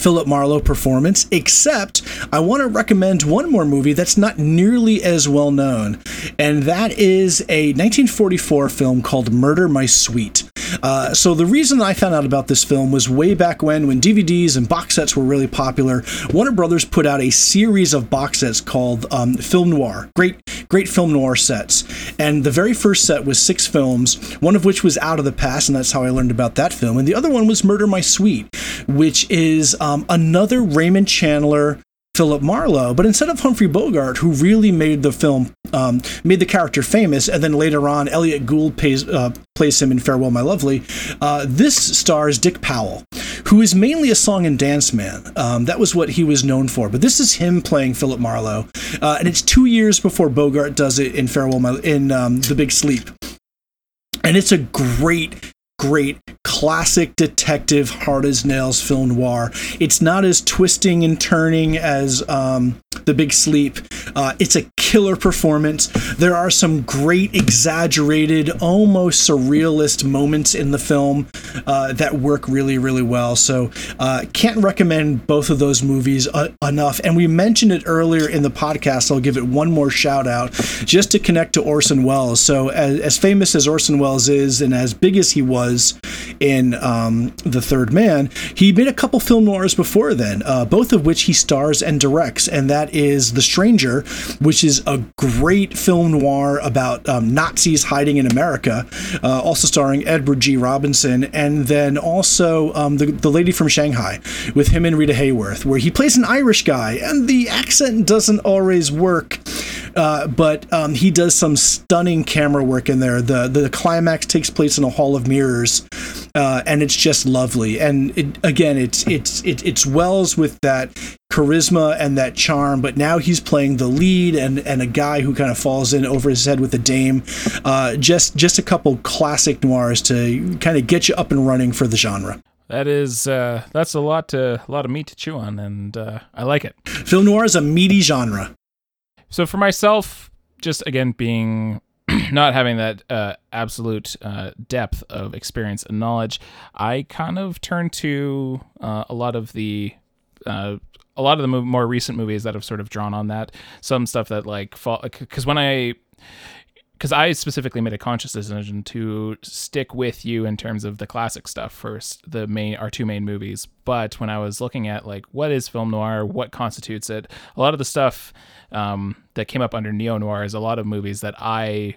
Philip Marlowe performance, except I want to recommend one more movie that's not nearly as well known, and that is a 1944 film called Murder My Sweet. Uh, so the reason I found out about this film was way back when, when DVDs and box sets were really popular. Warner Brothers put out a series of box sets called um, Film Noir. Great, great film noir sets. And the very first set was six films, one of which was Out of the Past, and that's how I learned about that film. And the other one was Murder My Sweet, which is um, another Raymond Chandler Philip Marlowe, but instead of Humphrey Bogart, who really made the film, um, made the character famous, and then later on Elliott Gould pays, uh, plays him in Farewell My Lovely, uh, this stars Dick Powell, who is mainly a song and dance man. Um, that was what he was known for, but this is him playing Philip Marlowe, uh, and it's two years before Bogart does it in Farewell My in um, The Big Sleep. And it's a great great classic detective hard as nails film noir. It's not as twisting and turning as um, The Big Sleep. Uh, it's a killer performance. There are some great, exaggerated, almost surrealist moments in the film uh, that work really, really well. So, uh, can't recommend both of those movies uh, enough. And we mentioned it earlier in the podcast. I'll give it one more shout out just to connect to Orson Welles. So, as, as famous as Orson Welles is and as big as he was, in um, The Third Man, he made a couple film noirs before then, uh, both of which he stars and directs, and that is The Stranger, which is a great film noir about um, Nazis hiding in America, uh, also starring Edward G. Robinson, and then also um, the, the Lady from Shanghai with him and Rita Hayworth, where he plays an Irish guy, and the accent doesn't always work. Uh, but um, he does some stunning camera work in there. The the climax takes place in a hall of mirrors, uh, and it's just lovely. And it, again, it's it's it, it's Welles with that charisma and that charm, but now he's playing the lead and and a guy who kind of falls in over his head with a dame. Uh, just just a couple classic noirs to kind of get you up and running for the genre. That is uh, that's a lot to a lot of meat to chew on, and uh, I like it. Film noir is a meaty genre. So for myself, just again being (clears throat) not having that uh, absolute uh, depth of experience and knowledge, I kind of turn to uh, a lot of the uh, a lot of the more recent movies that have sort of drawn on that. Some stuff that like fall because when I because I specifically made a conscious decision to stick with you in terms of the classic stuff first, the main our two main movies. But when I was looking at like what is film noir, what constitutes it, a lot of the stuff um, that came up under neo noir is a lot of movies that I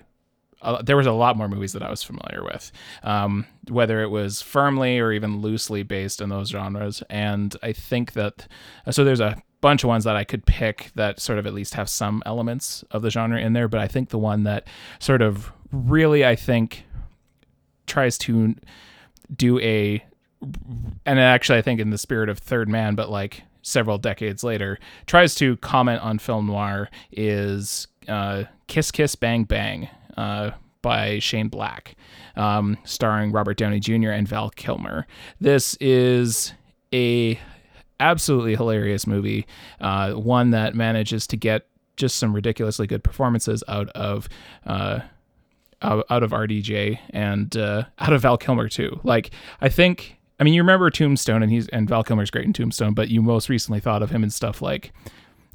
uh, there was a lot more movies that I was familiar with, um, whether it was firmly or even loosely based in those genres. And I think that so there's a bunch of ones that I could pick that sort of at least have some elements of the genre in there. But I think the one that sort of really, I think, tries to do a, and actually, I think in the spirit of Third Man, but like several decades later, tries to comment on film noir is uh, Kiss Kiss Bang Bang uh, by Shane Black, um, starring Robert Downey Jr. and Val Kilmer. This is a absolutely hilarious movie. Uh, one that manages to get just some ridiculously good performances out of uh, out of RDJ and uh, out of Val Kilmer too. Like I think, I mean, you remember Tombstone, and he's and Val Kilmer's great in Tombstone, but you most recently thought of him in stuff like.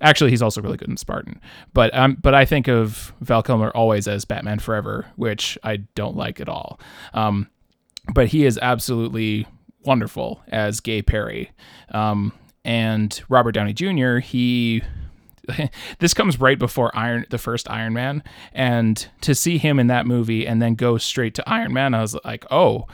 Actually, he's also really good in Spartan, but um, but I think of Val Kilmer always as Batman Forever, which I don't like at all. Um, but he is absolutely wonderful as Gay Perry. Um, and Robert Downey Jr. He (laughs) this comes right before Iron the first Iron Man, and to see him in that movie and then go straight to Iron Man, I was like, oh,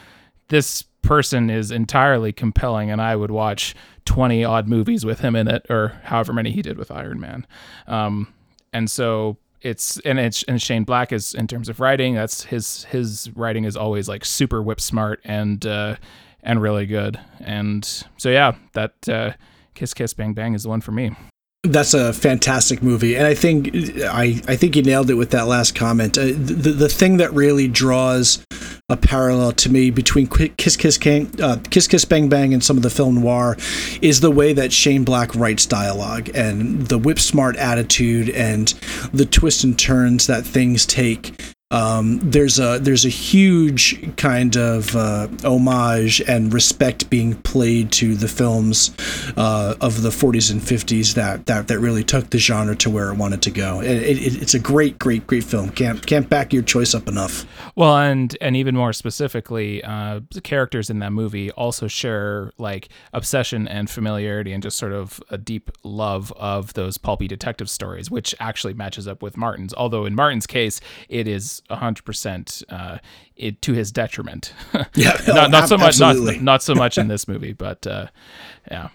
this person is entirely compelling, and I would watch twenty odd movies with him in it, or however many he did with Iron Man. Um, and so it's and it's and Shane Black is in terms of writing. That's his his writing is always like super whip smart and. Uh, and really good. And so yeah, that uh, Kiss Kiss Bang Bang is the one for me. That's a fantastic movie, and I think I I think you nailed it with that last comment. Uh, the the thing that really draws a parallel to me between Kiss Kiss uh, Kiss Kiss Bang Bang and some of the film noir is the way that Shane Black writes dialogue and the whip smart attitude and the twists and turns that things take um, there's a there's a huge kind of uh, homage and respect being played to the films uh, of the 40s and 50s that, that that really took the genre to where it wanted to go. It, it, it's a great, great, great film. Can't can't back your choice up enough. Well, and and even more specifically, uh, the characters in that movie also share like obsession and familiarity and just sort of a deep love of those pulpy detective stories, which actually matches up with Martin's. Although in Martin's case, it is hundred percent uh, it to his detriment. (laughs) yeah, not, oh, not so much, not, not so much in this (laughs) movie, but uh, yeah.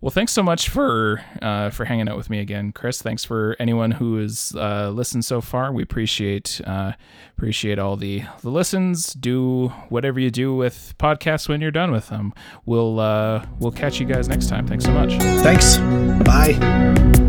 Well, thanks so much for uh, for hanging out with me again, Chris. Thanks for anyone who has uh, listened so far. We appreciate uh, appreciate all the the listens. Do whatever you do with podcasts when you're done with them. We'll uh, we'll catch you guys next time. Thanks so much. Thanks. Bye.